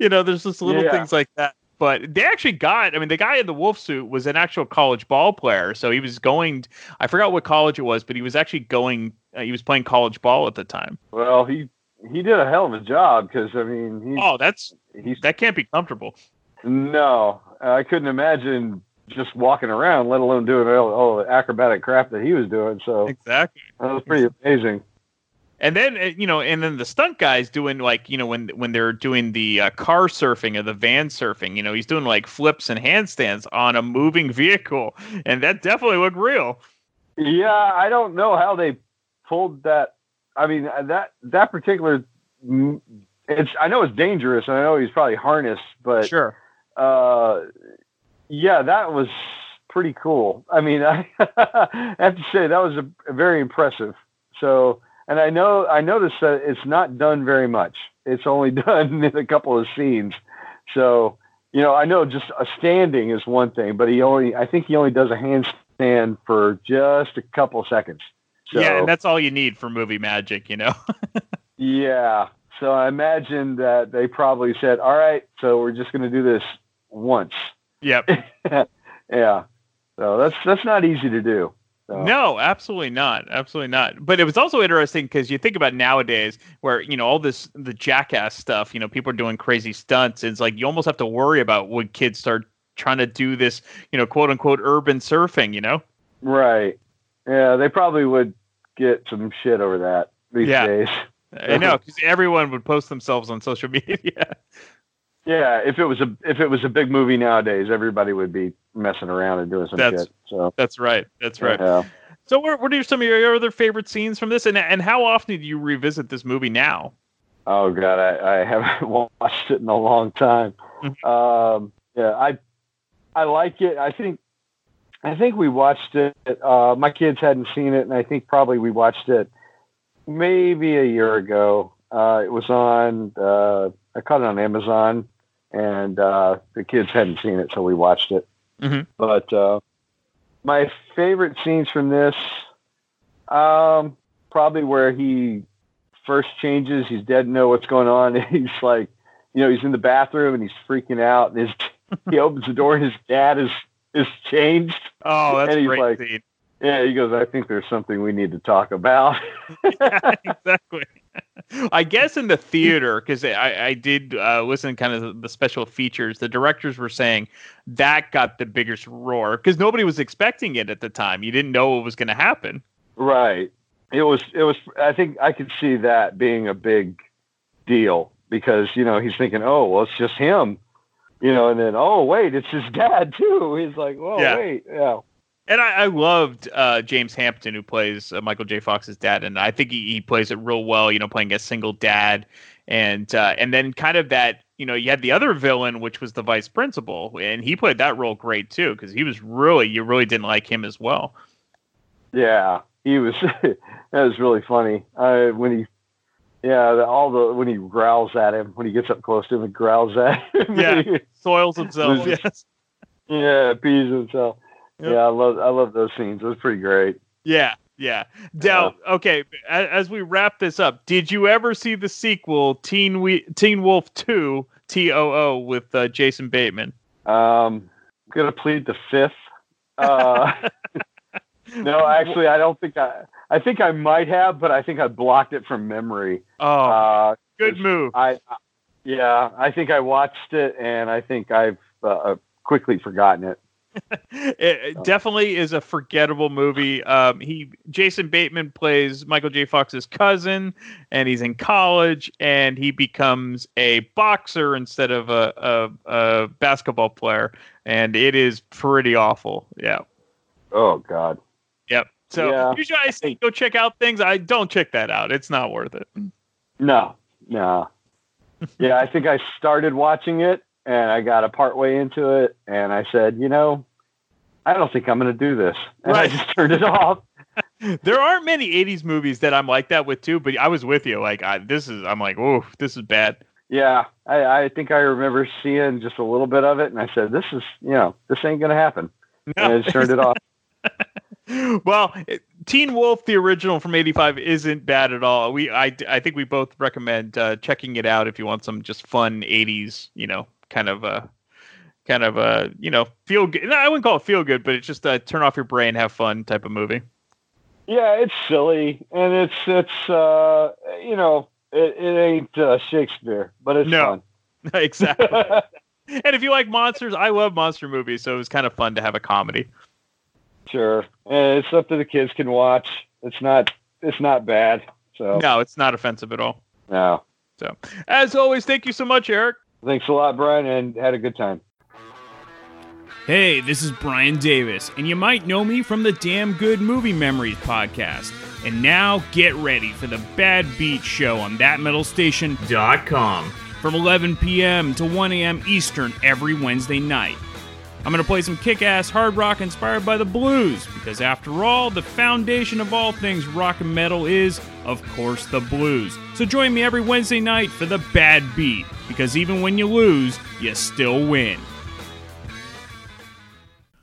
you know, there's just little
Yeah.
things like that. But they actually got. I mean, the guy in the wolf suit was an actual college ball player. So he was going. I forgot what college it was, but he was actually going. Uh, he was playing college ball at the time.
Well, he he did a hell of a job because I mean, he,
Oh, that's
he's
that can't be comfortable.
no, I couldn't imagine just walking around, let alone doing all, all the acrobatic crap that he was doing. So
Exactly.
that was pretty amazing.
And then uh, you know, and then the stunt guys doing like you know when when they're doing the uh, car surfing or the van surfing, you know, he's doing like flips and handstands on a moving vehicle, and that definitely looked real.
Yeah, I don't know how they pulled that. I mean, uh, that that particular, mm, it's I know it's dangerous, and I know he's probably harnessed, but
Sure.
uh, yeah, that was pretty cool. I mean, <laughs> I have to say that was a, very impressive. So, and I know I noticed that it's not done very much. It's only <laughs> done in a couple of scenes. So, you know, I know just a standing is one thing, but he only I think he only does a handstand for just a couple seconds. So,
yeah, and that's all you need for movie magic, you know. <laughs>
yeah. So I imagine that they probably said, "All right, so we're just going to do this once."
yep. <laughs>
yeah. So that's that's not easy to do. So,
No, absolutely not. Absolutely not. But it was also interesting because you think about nowadays where, you know, all this, the jackass stuff, you know, people are doing crazy stunts. It's like you almost have to worry about when kids start trying to do this, you know, quote unquote urban surfing, you know?
Right. Yeah, they probably would get some shit over that these
Yeah.
days.
I know because everyone would post themselves on social <laughs> media.
Yeah, if it was a if it was a big movie nowadays, everybody would be messing around and doing some
That's-
shit. So
That's right. That's right.
Yeah.
So, what, what are some of your other favorite scenes from this? And, and how often do you revisit this movie now?
Oh god, I, I haven't <laughs> watched it in a long time. Um, yeah, I I like it. I think I think we watched it. Uh, my kids hadn't seen it, and I think probably we watched it maybe a year ago. Uh, it was on. Uh, I caught it on Amazon, and uh, the kids hadn't seen it, so we watched it.
Mhm.
But uh, my favorite scenes from this, um, probably where he first changes. He's dead know what's going on. <laughs> He's like, you know, he's in the bathroom and he's freaking out, and his <laughs> he opens the door and his dad is is changed.
Oh, that's
and he's
great
like,
scene.
yeah, he goes, I think there's something we need to talk about. <laughs>
yeah, exactly. <laughs> I guess in the theater, because I, I did uh, listen to kind of the special features, the directors were saying that got the biggest roar because nobody was expecting it at the time. You didn't know what was going to happen.
Right. It was it was I think I could see that being a big deal because, you know, he's thinking, Oh, well it's just him. You know, and then oh wait, it's his <laughs> dad too. He's like, Well,
Yeah.
wait, yeah.
And I, I loved uh, James Hampton, who plays uh, Michael J. Fox's dad, and I think he, he plays it real well. You know, playing a single dad, and uh, and then kind of that. You know, you had the other villain, which was the vice principal, and he played that role great too, because he was really you really didn't like him as well.
Yeah. He was <laughs> that was really funny. Uh when he yeah, the, all the when he growls at him, when he gets up close to him and growls at <laughs> him.
Yeah, <laughs> soils himself. Yes.
Yeah, pees himself.
Yep.
Yeah, I love I love those scenes. It was pretty great.
Yeah, yeah. Now, okay, a- as we wrap this up, did you ever see the sequel, Teen we- Teen Wolf Two TOO with uh, Jason Bateman?
Um, I'm gonna plead the fifth. Uh, <laughs> no, actually, I don't think I. I think I might have, but I think I blocked it from memory.
Oh,
Uh,
good move.
I, I- yeah, I think I watched it, and I think I've uh, quickly forgotten it.
It, it definitely is a forgettable movie. Um, he Jason Bateman plays Michael J. Fox's cousin, and he's in college, and he becomes a boxer instead of a, a, a basketball player, and it is pretty awful. Yeah.
Oh God.
Yep. So
Yeah.
usually I say go check out things. I don't check that out. It's not worth it.
No, no. yeah, I think I started watching it and I got a part way into it and I said, you know, I don't think I'm going to do this. And I just <laughs> turned it off. <laughs>
There aren't many '80s movies that I'm like that with too, but I was with you. Like I, this is, I'm like, oh, this is bad.
Yeah, I, I think I remember seeing just a little bit of it and I said, this is, you know, this ain't going to happen. And I just turned it off. <laughs>
well, Teen Wolf, the original from '85, isn't bad at all. We, I, I think we both recommend uh, checking it out if you want some just fun '80s, you know, kind of a kind of a you know, feel good. I wouldn't call it feel good, but it's just a turn off your brain, have fun type of movie.
Yeah, it's silly and it's, it's, uh, you know, it, it ain't uh, Shakespeare, but it's
No.
fun. <laughs>
exactly. <laughs> and if you like monsters, I love monster movies, so it was kind of fun to have a comedy.
Sure. And it's something the kids can watch. It's not, it's not bad. So
No, it's not offensive at all.
no.
So, as always, thank you so much, Eric.
Thanks a lot, Brian, and had a good time.
Hey, this is Brian Davis, and you might know me from the Damn Good Movie Memories podcast. And now get ready for the Bad Beat Show on thatmetalstation.com from 11 p.m. to 1 a.m. Eastern every Wednesday night. I'm going to play some kick ass hard rock inspired by the blues, because after all, the foundation of all things rock and metal is, of course, the blues. So join me every Wednesday night for the Bad Beat, because even when you lose, you still win.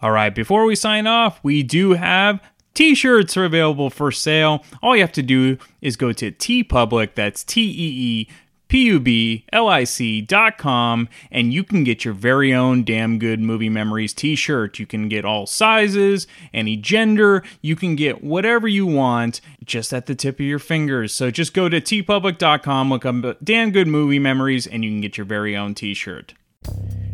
All right, before we sign off, we do have t-shirts are available for sale. All you have to do is go to that's T E E P U B L I C dot com, and you can get your very own Damn Good Movie Memories t shirt. You can get all sizes, any gender, you can get whatever you want just at the tip of your fingers. So just go to teepublic.com, look up Damn Good Movie Memories, and you can get your very own t shirt.